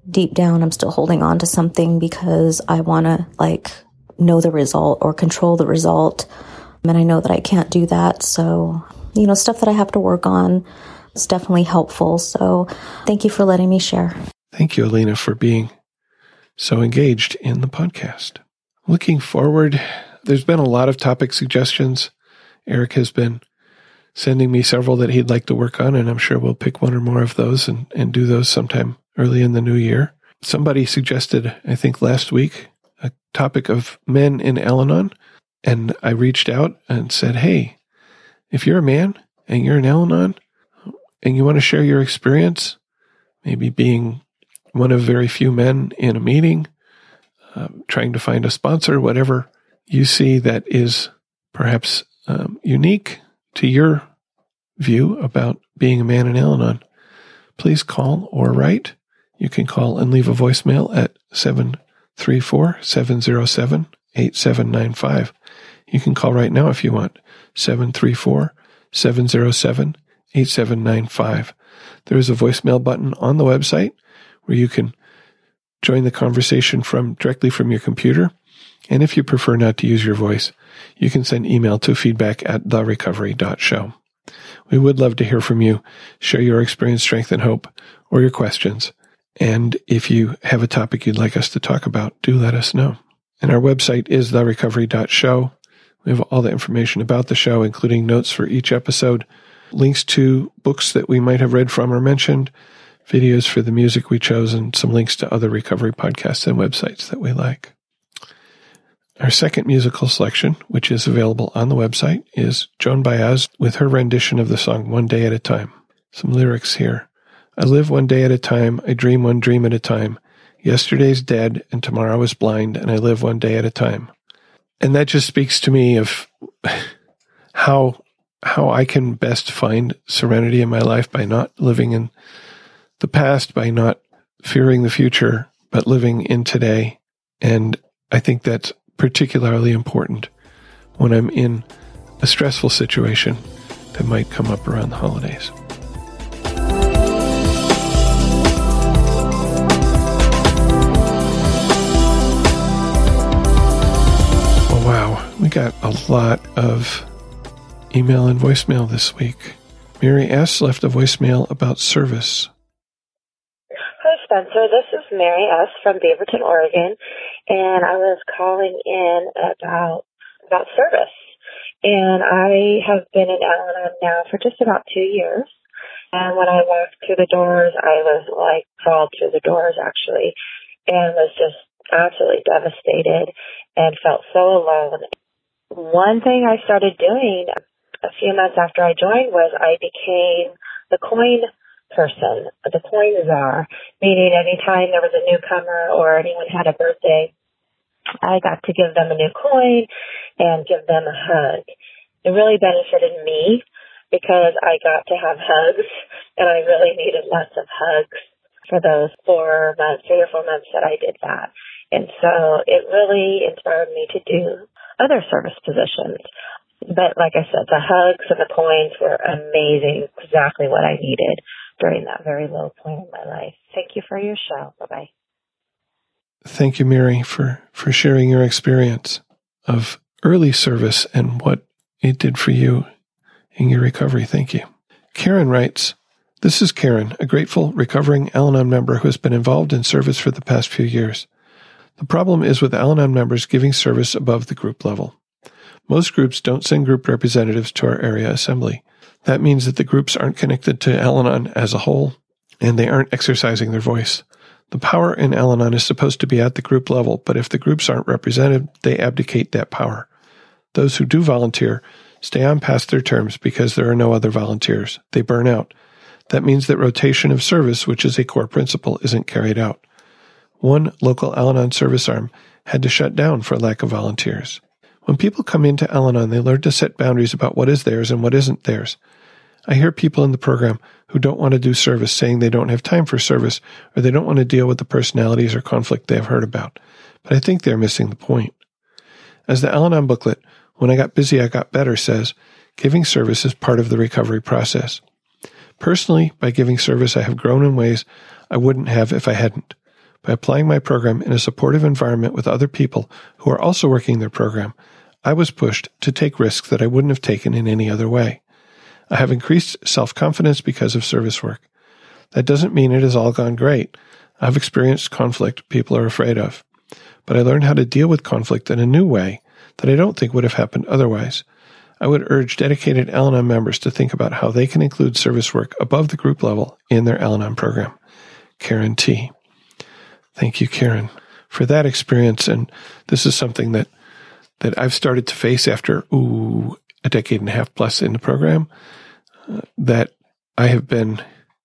Speaker 4: deep down, I'm still holding on to something because I want to like know the result or control the result. And I know that I can't do that. So, you know, stuff that I have to work on is definitely helpful. So thank you for letting me share.
Speaker 1: Thank you, Alina, for being so engaged in the podcast. Looking forward, there's been a lot of topic suggestions. Eric has been sending me several that he'd like to work on, and I'm sure we'll pick one or more of those and, and do those sometime early in the new year. Somebody suggested, I think last week, a topic of men in Al Anon. And I reached out and said, Hey, if you're a man and you're in Al Anon and you want to share your experience, maybe being one of very few men in a meeting, uh, trying to find a sponsor, whatever you see that is perhaps um, unique to your view about being a man in Al Anon, please call or write you can call and leave a voicemail at 734 707 8795. You can call right now if you want 734 707 8795. There is a voicemail button on the website where you can join the conversation from directly from your computer. And if you prefer not to use your voice, you can send email to feedback at therecovery.show. We would love to hear from you. Share your experience, strength, and hope, or your questions. And if you have a topic you'd like us to talk about, do let us know. And our website is therecovery.show. We have all the information about the show, including notes for each episode, links to books that we might have read from or mentioned, videos for the music we chose, and some links to other recovery podcasts and websites that we like. Our second musical selection, which is available on the website, is Joan Baez with her rendition of the song One Day at a Time. Some lyrics here. I live one day at a time. I dream one dream at a time. Yesterday's dead and tomorrow is blind and I live one day at a time. And that just speaks to me of how, how I can best find serenity in my life by not living in the past, by not fearing the future, but living in today. And I think that's particularly important when I'm in a stressful situation that might come up around the holidays. We got a lot of email and voicemail this week. Mary S. left a voicemail about service.
Speaker 5: Hi, Spencer. This is Mary S. from Beaverton, Oregon, and I was calling in about about service. And I have been in Al-Anon now for just about two years. And when I walked through the doors, I was like crawled through the doors actually, and was just absolutely devastated and felt so alone one thing I started doing a few months after I joined was I became the coin person, the coin czar, meaning anytime there was a newcomer or anyone had a birthday, I got to give them a new coin and give them a hug. It really benefited me because I got to have hugs and I really needed lots of hugs for those four months, three or four months that I did that. And so it really inspired me to do other service positions. But like I said, the hugs and the points were amazing, exactly what I needed during that very low point in my life. Thank you for your show. Bye bye.
Speaker 1: Thank you, Mary, for, for sharing your experience of early service and what it did for you in your recovery. Thank you. Karen writes, This is Karen, a grateful, recovering Al Anon member who has been involved in service for the past few years. The problem is with Al Anon members giving service above the group level. Most groups don't send group representatives to our area assembly. That means that the groups aren't connected to Al Anon as a whole, and they aren't exercising their voice. The power in Al Anon is supposed to be at the group level, but if the groups aren't represented, they abdicate that power. Those who do volunteer stay on past their terms because there are no other volunteers. They burn out. That means that rotation of service, which is a core principle, isn't carried out. One local Al Anon service arm had to shut down for lack of volunteers. When people come into Al Anon, they learn to set boundaries about what is theirs and what isn't theirs. I hear people in the program who don't want to do service saying they don't have time for service or they don't want to deal with the personalities or conflict they have heard about. But I think they're missing the point. As the Al Anon booklet, When I Got Busy, I Got Better says, giving service is part of the recovery process. Personally, by giving service, I have grown in ways I wouldn't have if I hadn't. By applying my program in a supportive environment with other people who are also working their program, I was pushed to take risks that I wouldn't have taken in any other way. I have increased self confidence because of service work. That doesn't mean it has all gone great. I've experienced conflict people are afraid of. But I learned how to deal with conflict in a new way that I don't think would have happened otherwise. I would urge dedicated Al Anon members to think about how they can include service work above the group level in their Al Anon program. Karen T. Thank you, Karen, for that experience. And this is something that, that I've started to face after, ooh, a decade and a half plus in the program, uh, that I have been,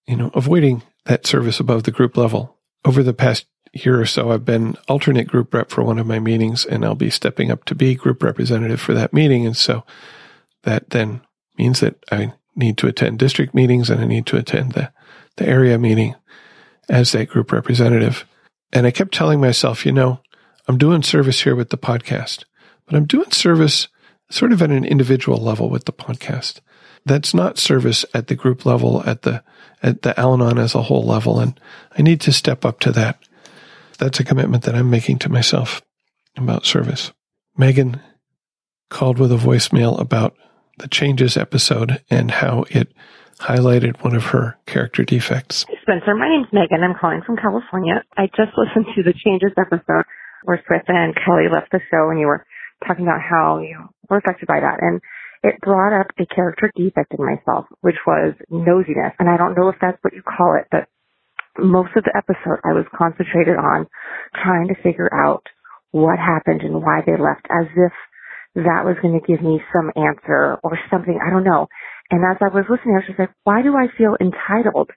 Speaker 1: you know, avoiding that service above the group level. Over the past year or so, I've been alternate group rep for one of my meetings, and I'll be stepping up to be group representative for that meeting. And so that then means that I need to attend district meetings and I need to attend the, the area meeting as that group representative. And I kept telling myself, you know, I'm doing service here with the podcast, but I'm doing service sort of at an individual level with the podcast. That's not service at the group level, at the, at the Al Anon as a whole level. And I need to step up to that. That's a commitment that I'm making to myself about service. Megan called with a voicemail about the changes episode and how it highlighted one of her character defects.
Speaker 3: Spencer, my name's Megan. I'm calling from California. I just listened to the changes episode where Swift and Kelly left the show and you were talking about how you were affected by that. And it brought up a character defect in myself, which was nosiness. And I don't know if that's what you call it, but most of the episode I was concentrated on trying to figure out what happened and why they left as if that was going to give me some answer or something. I don't know. And as I was listening, I was just like, why do I feel entitled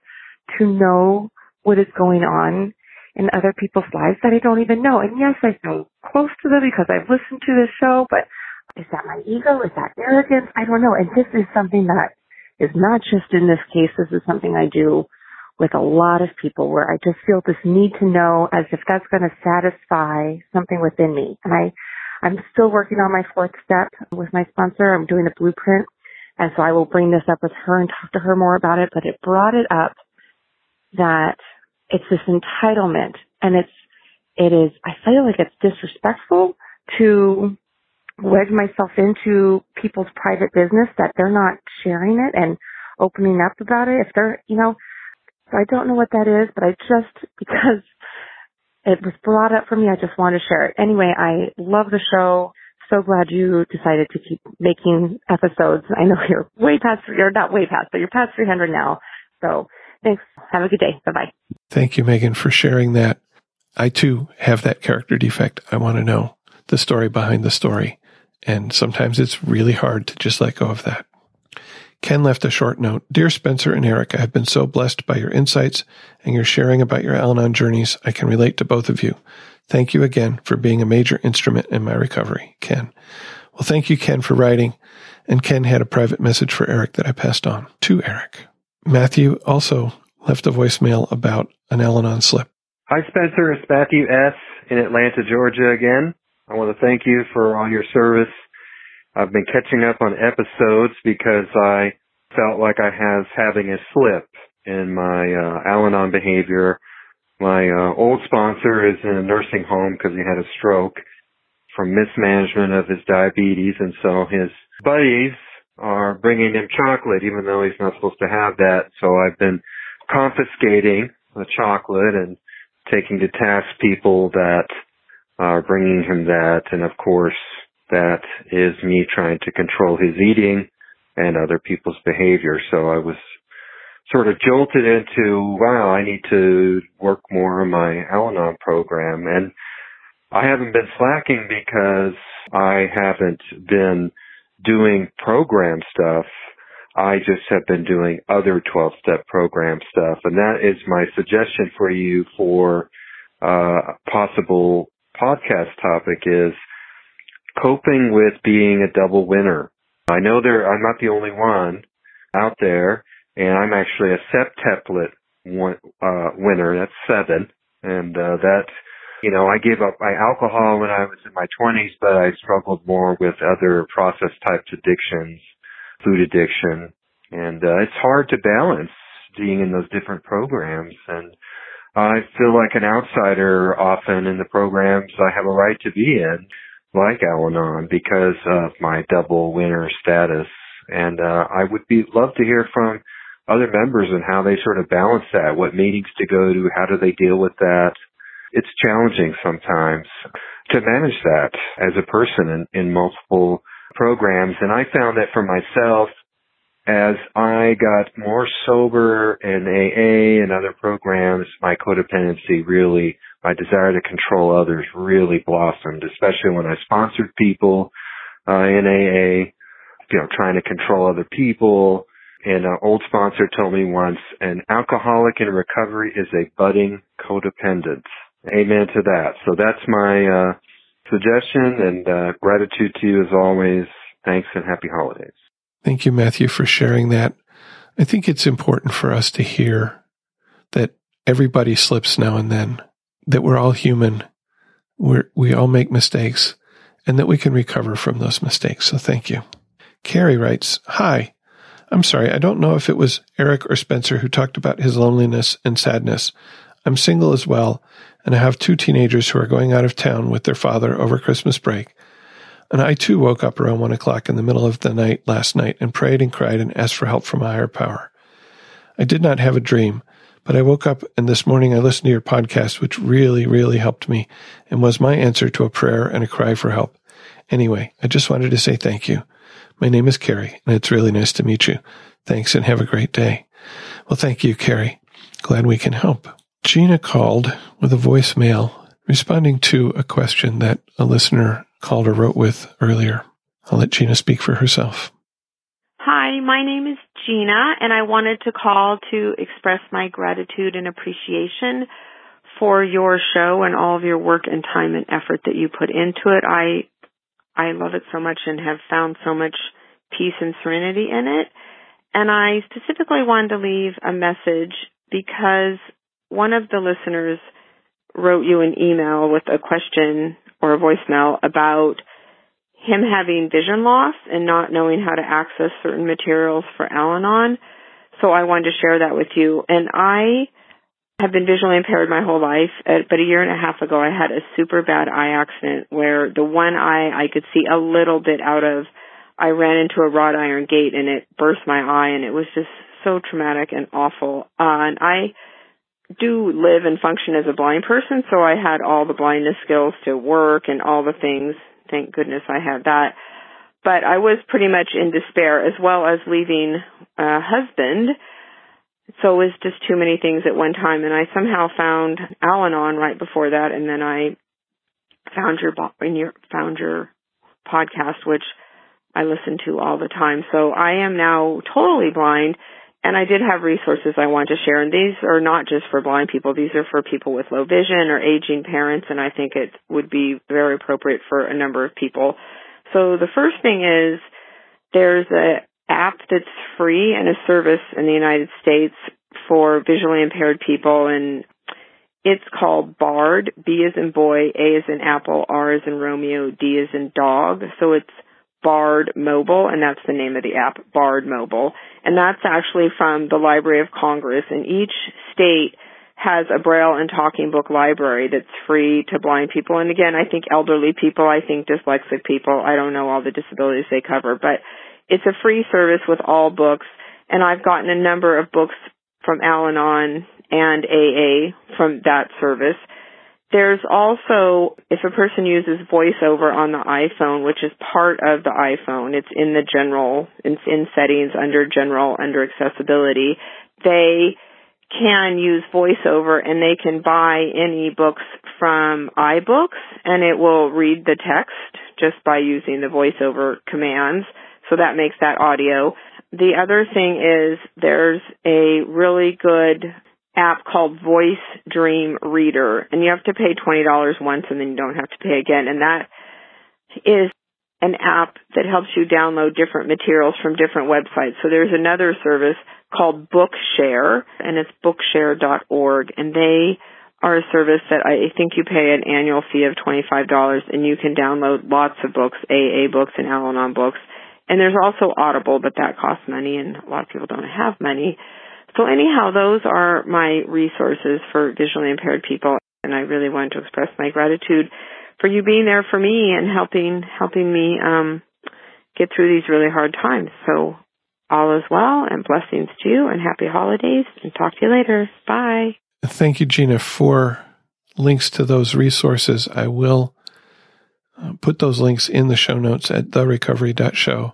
Speaker 3: to know what is going on in other people's lives that I don't even know? And yes, I feel close to them because I've listened to this show, but is that my ego? Is that arrogance? I don't know. And this is something that is not just in this case. This is something I do with a lot of people where I just feel this need to know as if that's going to satisfy something within me. And I, I'm still working on my fourth step with my sponsor. I'm doing a blueprint and so I will bring this up with her and talk to her more about it, but it brought it up that it's this entitlement and it's, it is, I feel like it's disrespectful to wedge myself into people's private business that they're not sharing it and opening up about it. If they're, you know, so I don't know what that is, but I just, because it was brought up for me, I just want to share it. Anyway, I love the show so glad you decided to keep making episodes. I know you're way past, you're not way past, but you're past 300 now. So thanks. Have a good day. Bye bye.
Speaker 1: Thank you, Megan, for sharing that. I too have that character defect. I want to know the story behind the story. And sometimes it's really hard to just let go of that. Ken left a short note. Dear Spencer and Eric, I have been so blessed by your insights and your sharing about your Al Anon journeys. I can relate to both of you. Thank you again for being a major instrument in my recovery, Ken. Well, thank you, Ken, for writing. And Ken had a private message for Eric that I passed on to Eric. Matthew also left a voicemail about an Al Anon slip.
Speaker 6: Hi, Spencer. It's Matthew S. in Atlanta, Georgia again. I want to thank you for all your service. I've been catching up on episodes because I felt like I was having a slip in my uh, Al-Anon behavior. My uh, old sponsor is in a nursing home because he had a stroke from mismanagement of his diabetes, and so his buddies are bringing him chocolate even though he's not supposed to have that. So I've been confiscating the chocolate and taking to task people that are bringing him that, and of course that is me trying to control his eating and other people's behavior. So I was sort of jolted into, wow, I need to work more on my Al-Anon program. And I haven't been slacking because I haven't been doing program stuff. I just have been doing other 12 step program stuff. And that is my suggestion for you for uh, possible podcast topic is coping with being a double winner. I know there, I'm not the only one out there, and I'm actually a septuplet one, uh, winner. That's seven. And, uh, that, you know, I gave up my alcohol when I was in my twenties, but I struggled more with other process types addictions, food addiction. And, uh, it's hard to balance being in those different programs. And I feel like an outsider often in the programs I have a right to be in like Al-Anon because of my double winner status. And uh, I would be love to hear from other members and how they sort of balance that, what meetings to go to, how do they deal with that. It's challenging sometimes to manage that as a person in, in multiple programs. And I found that for myself, as I got more sober in AA and other programs, my codependency really, my desire to control others really blossomed, especially when I sponsored people uh, in AA, you know, trying to control other people. And an old sponsor told me once, an alcoholic in recovery is a budding codependent. Amen to that. So that's my uh, suggestion and uh, gratitude to you as always. Thanks and happy holidays.
Speaker 1: Thank you, Matthew, for sharing that. I think it's important for us to hear that everybody slips now and then, that we're all human, we're, we all make mistakes, and that we can recover from those mistakes. So thank you. Carrie writes, Hi, I'm sorry, I don't know if it was Eric or Spencer who talked about his loneliness and sadness. I'm single as well, and I have two teenagers who are going out of town with their father over Christmas break. And I too woke up around one o'clock in the middle of the night last night and prayed and cried and asked for help from a higher power. I did not have a dream, but I woke up and this morning I listened to your podcast, which really, really helped me and was my answer to a prayer and a cry for help. Anyway, I just wanted to say thank you. My name is Carrie and it's really nice to meet you. Thanks and have a great day. Well, thank you, Carrie. Glad we can help. Gina called with a voicemail responding to a question that a listener called or wrote with earlier. I'll let Gina speak for herself.
Speaker 7: Hi, my name is Gina, and I wanted to call to express my gratitude and appreciation for your show and all of your work and time and effort that you put into it. I I love it so much and have found so much peace and serenity in it. And I specifically wanted to leave a message because one of the listeners wrote you an email with a question or a voicemail about him having vision loss and not knowing how to access certain materials for Al-Anon. So I wanted to share that with you. And I have been visually impaired my whole life, uh, but a year and a half ago I had a super bad eye accident where the one eye I could see a little bit out of, I ran into a wrought iron gate and it burst my eye and it was just so traumatic and awful. Uh, and I do live and function as a blind person, so I had all the blindness skills to work and all the things. Thank goodness I had that. But I was pretty much in despair as well as leaving a husband. So it was just too many things at one time and I somehow found Al-Anon right before that and then I found your, your found your podcast which I listen to all the time. So I am now totally blind and I did have resources I want to share, and these are not just for blind people. These are for people with low vision or aging parents, and I think it would be very appropriate for a number of people. So the first thing is there's a app that's free and a service in the United States for visually impaired people and it's called Bard, B is in boy, A is in apple, R is in Romeo, D is in dog. So it's Bard Mobile, and that's the name of the app, Bard Mobile. And that's actually from the Library of Congress. And each state has a Braille and talking book library that's free to blind people. And again, I think elderly people, I think dyslexic people, I don't know all the disabilities they cover, but it's a free service with all books. And I've gotten a number of books from Al Anon and AA from that service. There's also, if a person uses voiceover on the iPhone, which is part of the iPhone, it's in the general, it's in settings under general, under accessibility, they can use voiceover and they can buy any books from iBooks and it will read the text just by using the voiceover commands. So that makes that audio. The other thing is there's a really good app called Voice Dream Reader, and you have to pay $20 once and then you don't have to pay again. And that is an app that helps you download different materials from different websites. So there's another service called Bookshare, and it's bookshare.org, and they are a service that I think you pay an annual fee of $25 and you can download lots of books, AA books and Al-Anon books. And there's also Audible, but that costs money and a lot of people don't have money. So anyhow, those are my resources for visually impaired people, and I really want to express my gratitude for you being there for me and helping helping me um, get through these really hard times. So all is well, and blessings to you, and happy holidays, and talk to you later. Bye.
Speaker 1: Thank you, Gina, for links to those resources. I will uh, put those links in the show notes at therecovery.show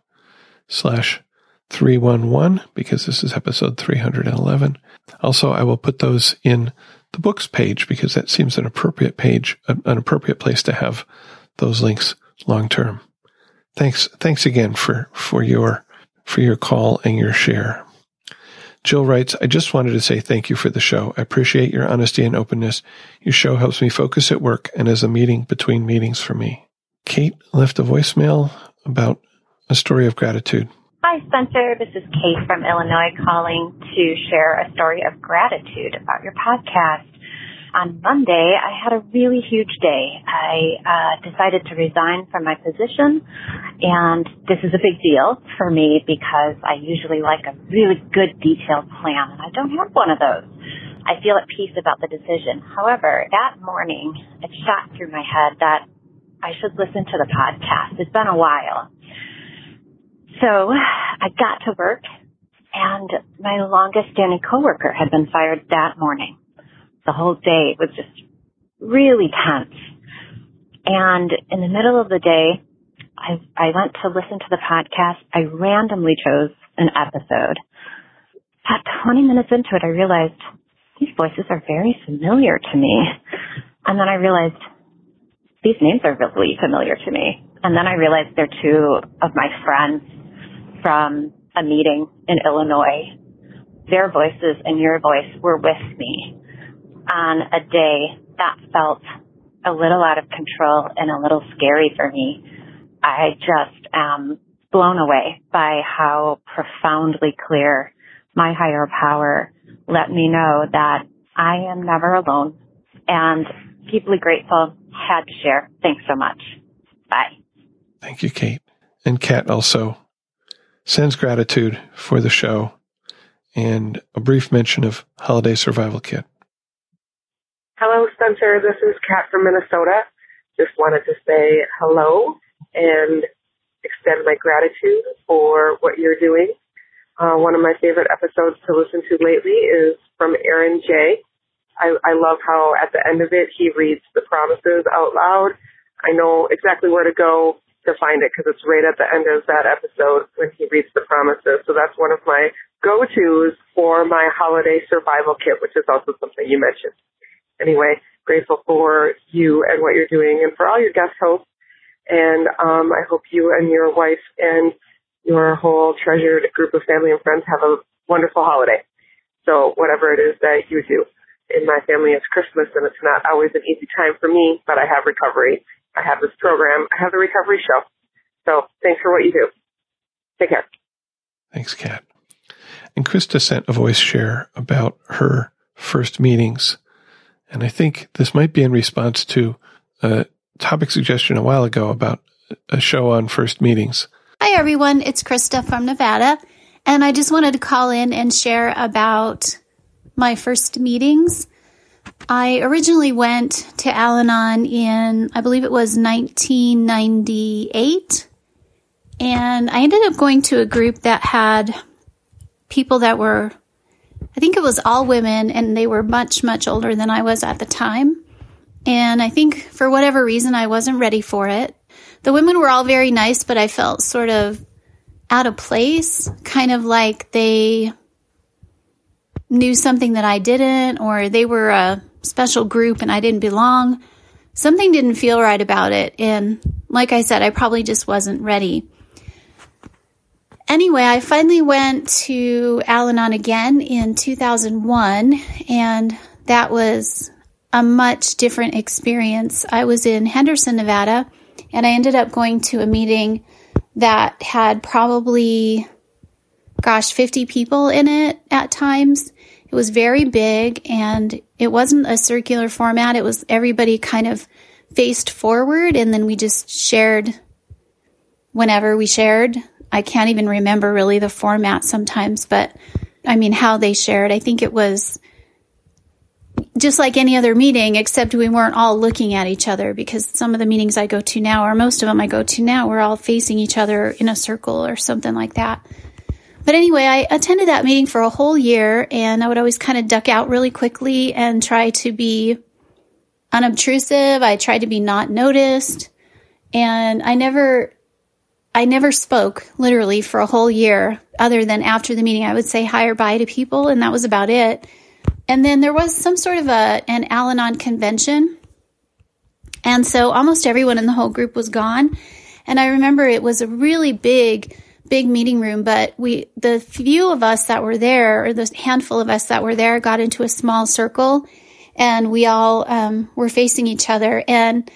Speaker 1: slash 311 because this is episode 311. Also, I will put those in the books page because that seems an appropriate page, an appropriate place to have those links long term. Thanks. Thanks again for, for your, for your call and your share. Jill writes, I just wanted to say thank you for the show. I appreciate your honesty and openness. Your show helps me focus at work and as a meeting between meetings for me. Kate left a voicemail about a story of gratitude.
Speaker 8: Hi, Spencer. This is Kate from Illinois calling to share a story of gratitude about your podcast. On Monday, I had a really huge day. I uh, decided to resign from my position, and this is a big deal for me because I usually like a really good detailed plan, and I don't have one of those. I feel at peace about the decision. However, that morning, it shot through my head that I should listen to the podcast. It's been a while. So I got to work and my longest standing coworker had been fired that morning. The whole day was just really tense. And in the middle of the day, I, I went to listen to the podcast. I randomly chose an episode. About 20 minutes into it, I realized these voices are very familiar to me. And then I realized these names are really familiar to me. And then I realized they're two of my friends from a meeting in Illinois. Their voices and your voice were with me on a day that felt a little out of control and a little scary for me. I just am blown away by how profoundly clear my higher power let me know that I am never alone and deeply grateful. Had to share. Thanks so much. Bye.
Speaker 1: Thank you, Kate. And Kat also sends gratitude for the show and a brief mention of Holiday Survival Kit.
Speaker 9: Hello, Spencer. This is Kat from Minnesota. Just wanted to say hello and extend my gratitude for what you're doing. Uh, one of my favorite episodes to listen to lately is from Aaron J. I, I love how at the end of it he reads the promises out loud. I know exactly where to go to find it because it's right at the end of that episode when he reads the promises. So that's one of my go-tos for my holiday survival kit, which is also something you mentioned. Anyway, grateful for you and what you're doing and for all your guest hosts. And um, I hope you and your wife and your whole treasured group of family and friends have a wonderful holiday. So whatever it is that you do. In my family, it's Christmas and it's not always an easy time for me, but I have recovery I have this program. I have the recovery show. So thanks for what you do. Take care.
Speaker 1: Thanks, Kat. And Krista sent a voice share about her first meetings. And I think this might be in response to a topic suggestion a while ago about a show on first meetings.
Speaker 10: Hi, everyone. It's Krista from Nevada. And I just wanted to call in and share about my first meetings. I originally went to Al Anon in, I believe it was 1998. And I ended up going to a group that had people that were, I think it was all women, and they were much, much older than I was at the time. And I think for whatever reason, I wasn't ready for it. The women were all very nice, but I felt sort of out of place, kind of like they knew something that I didn't, or they were a special group and I didn't belong. Something didn't feel right about it. And like I said, I probably just wasn't ready. Anyway, I finally went to Al Anon again in 2001, and that was a much different experience. I was in Henderson, Nevada, and I ended up going to a meeting that had probably, gosh, 50 people in it at times. It was very big and it wasn't a circular format. It was everybody kind of faced forward and then we just shared whenever we shared. I can't even remember really the format sometimes, but I mean, how they shared. I think it was just like any other meeting, except we weren't all looking at each other because some of the meetings I go to now, or most of them I go to now, we're all facing each other in a circle or something like that. But anyway, I attended that meeting for a whole year and I would always kind of duck out really quickly and try to be unobtrusive. I tried to be not noticed and I never, I never spoke literally for a whole year other than after the meeting. I would say hi or bye to people and that was about it. And then there was some sort of a, an Al Anon convention. And so almost everyone in the whole group was gone. And I remember it was a really big, big meeting room, but we, the few of us that were there, or the handful of us that were there, got into a small circle and we all um, were facing each other. And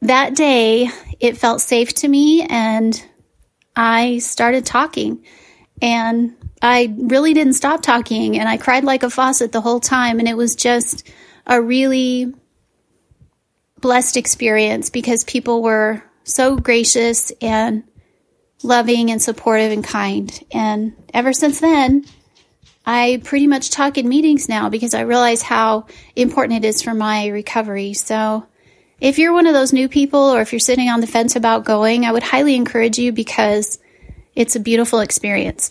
Speaker 10: that day, it felt safe to me and I started talking. And I really didn't stop talking and I cried like a faucet the whole time. And it was just a really blessed experience because people were so gracious and loving and supportive and kind. And ever since then, I pretty much talk in meetings now because I realize how important it is for my recovery. So if you're one of those new people or if you're sitting on the fence about going, I would highly encourage you because it's a beautiful experience.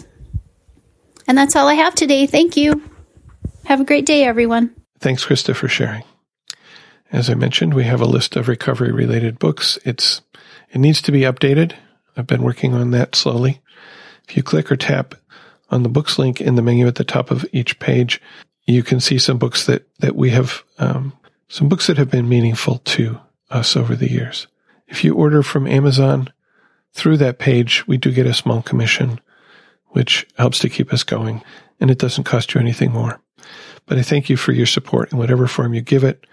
Speaker 10: And that's all I have today. Thank you. Have a great day, everyone.
Speaker 1: Thanks, Krista, for sharing. As I mentioned, we have a list of recovery related books. It's, it needs to be updated. I've been working on that slowly. If you click or tap on the books link in the menu at the top of each page, you can see some books that, that we have, um, some books that have been meaningful to us over the years. If you order from Amazon through that page, we do get a small commission, which helps to keep us going, and it doesn't cost you anything more. But I thank you for your support in whatever form you give it.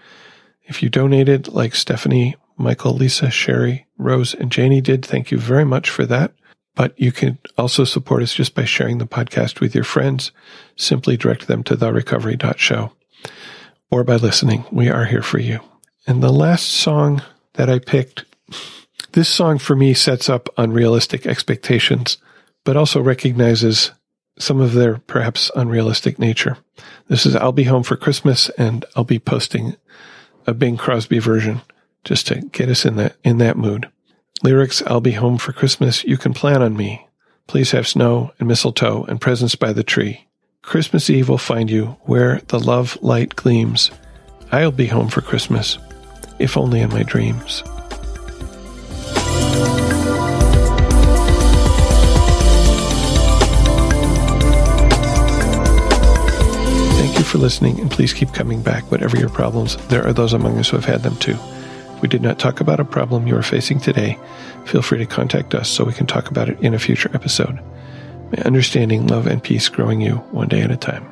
Speaker 1: If you donated, like Stephanie, Michael, Lisa, Sherry, Rose, and Janie did, thank you very much for that. But you can also support us just by sharing the podcast with your friends. Simply direct them to therecovery.show or by listening. We are here for you. And the last song that I picked, this song for me sets up unrealistic expectations, but also recognizes some of their perhaps unrealistic nature. This is I'll Be Home for Christmas and I'll be posting a Bing Crosby version just to get us in that in that mood. Lyrics I'll be home for Christmas, you can plan on me. Please have snow and mistletoe and presents by the tree. Christmas Eve will find you where the love light gleams. I'll be home for Christmas, if only in my dreams. Thank you for listening, and please keep coming back, whatever your problems. There are those among us who have had them too. We did not talk about a problem you are facing today, feel free to contact us so we can talk about it in a future episode. May understanding, love, and peace growing you one day at a time.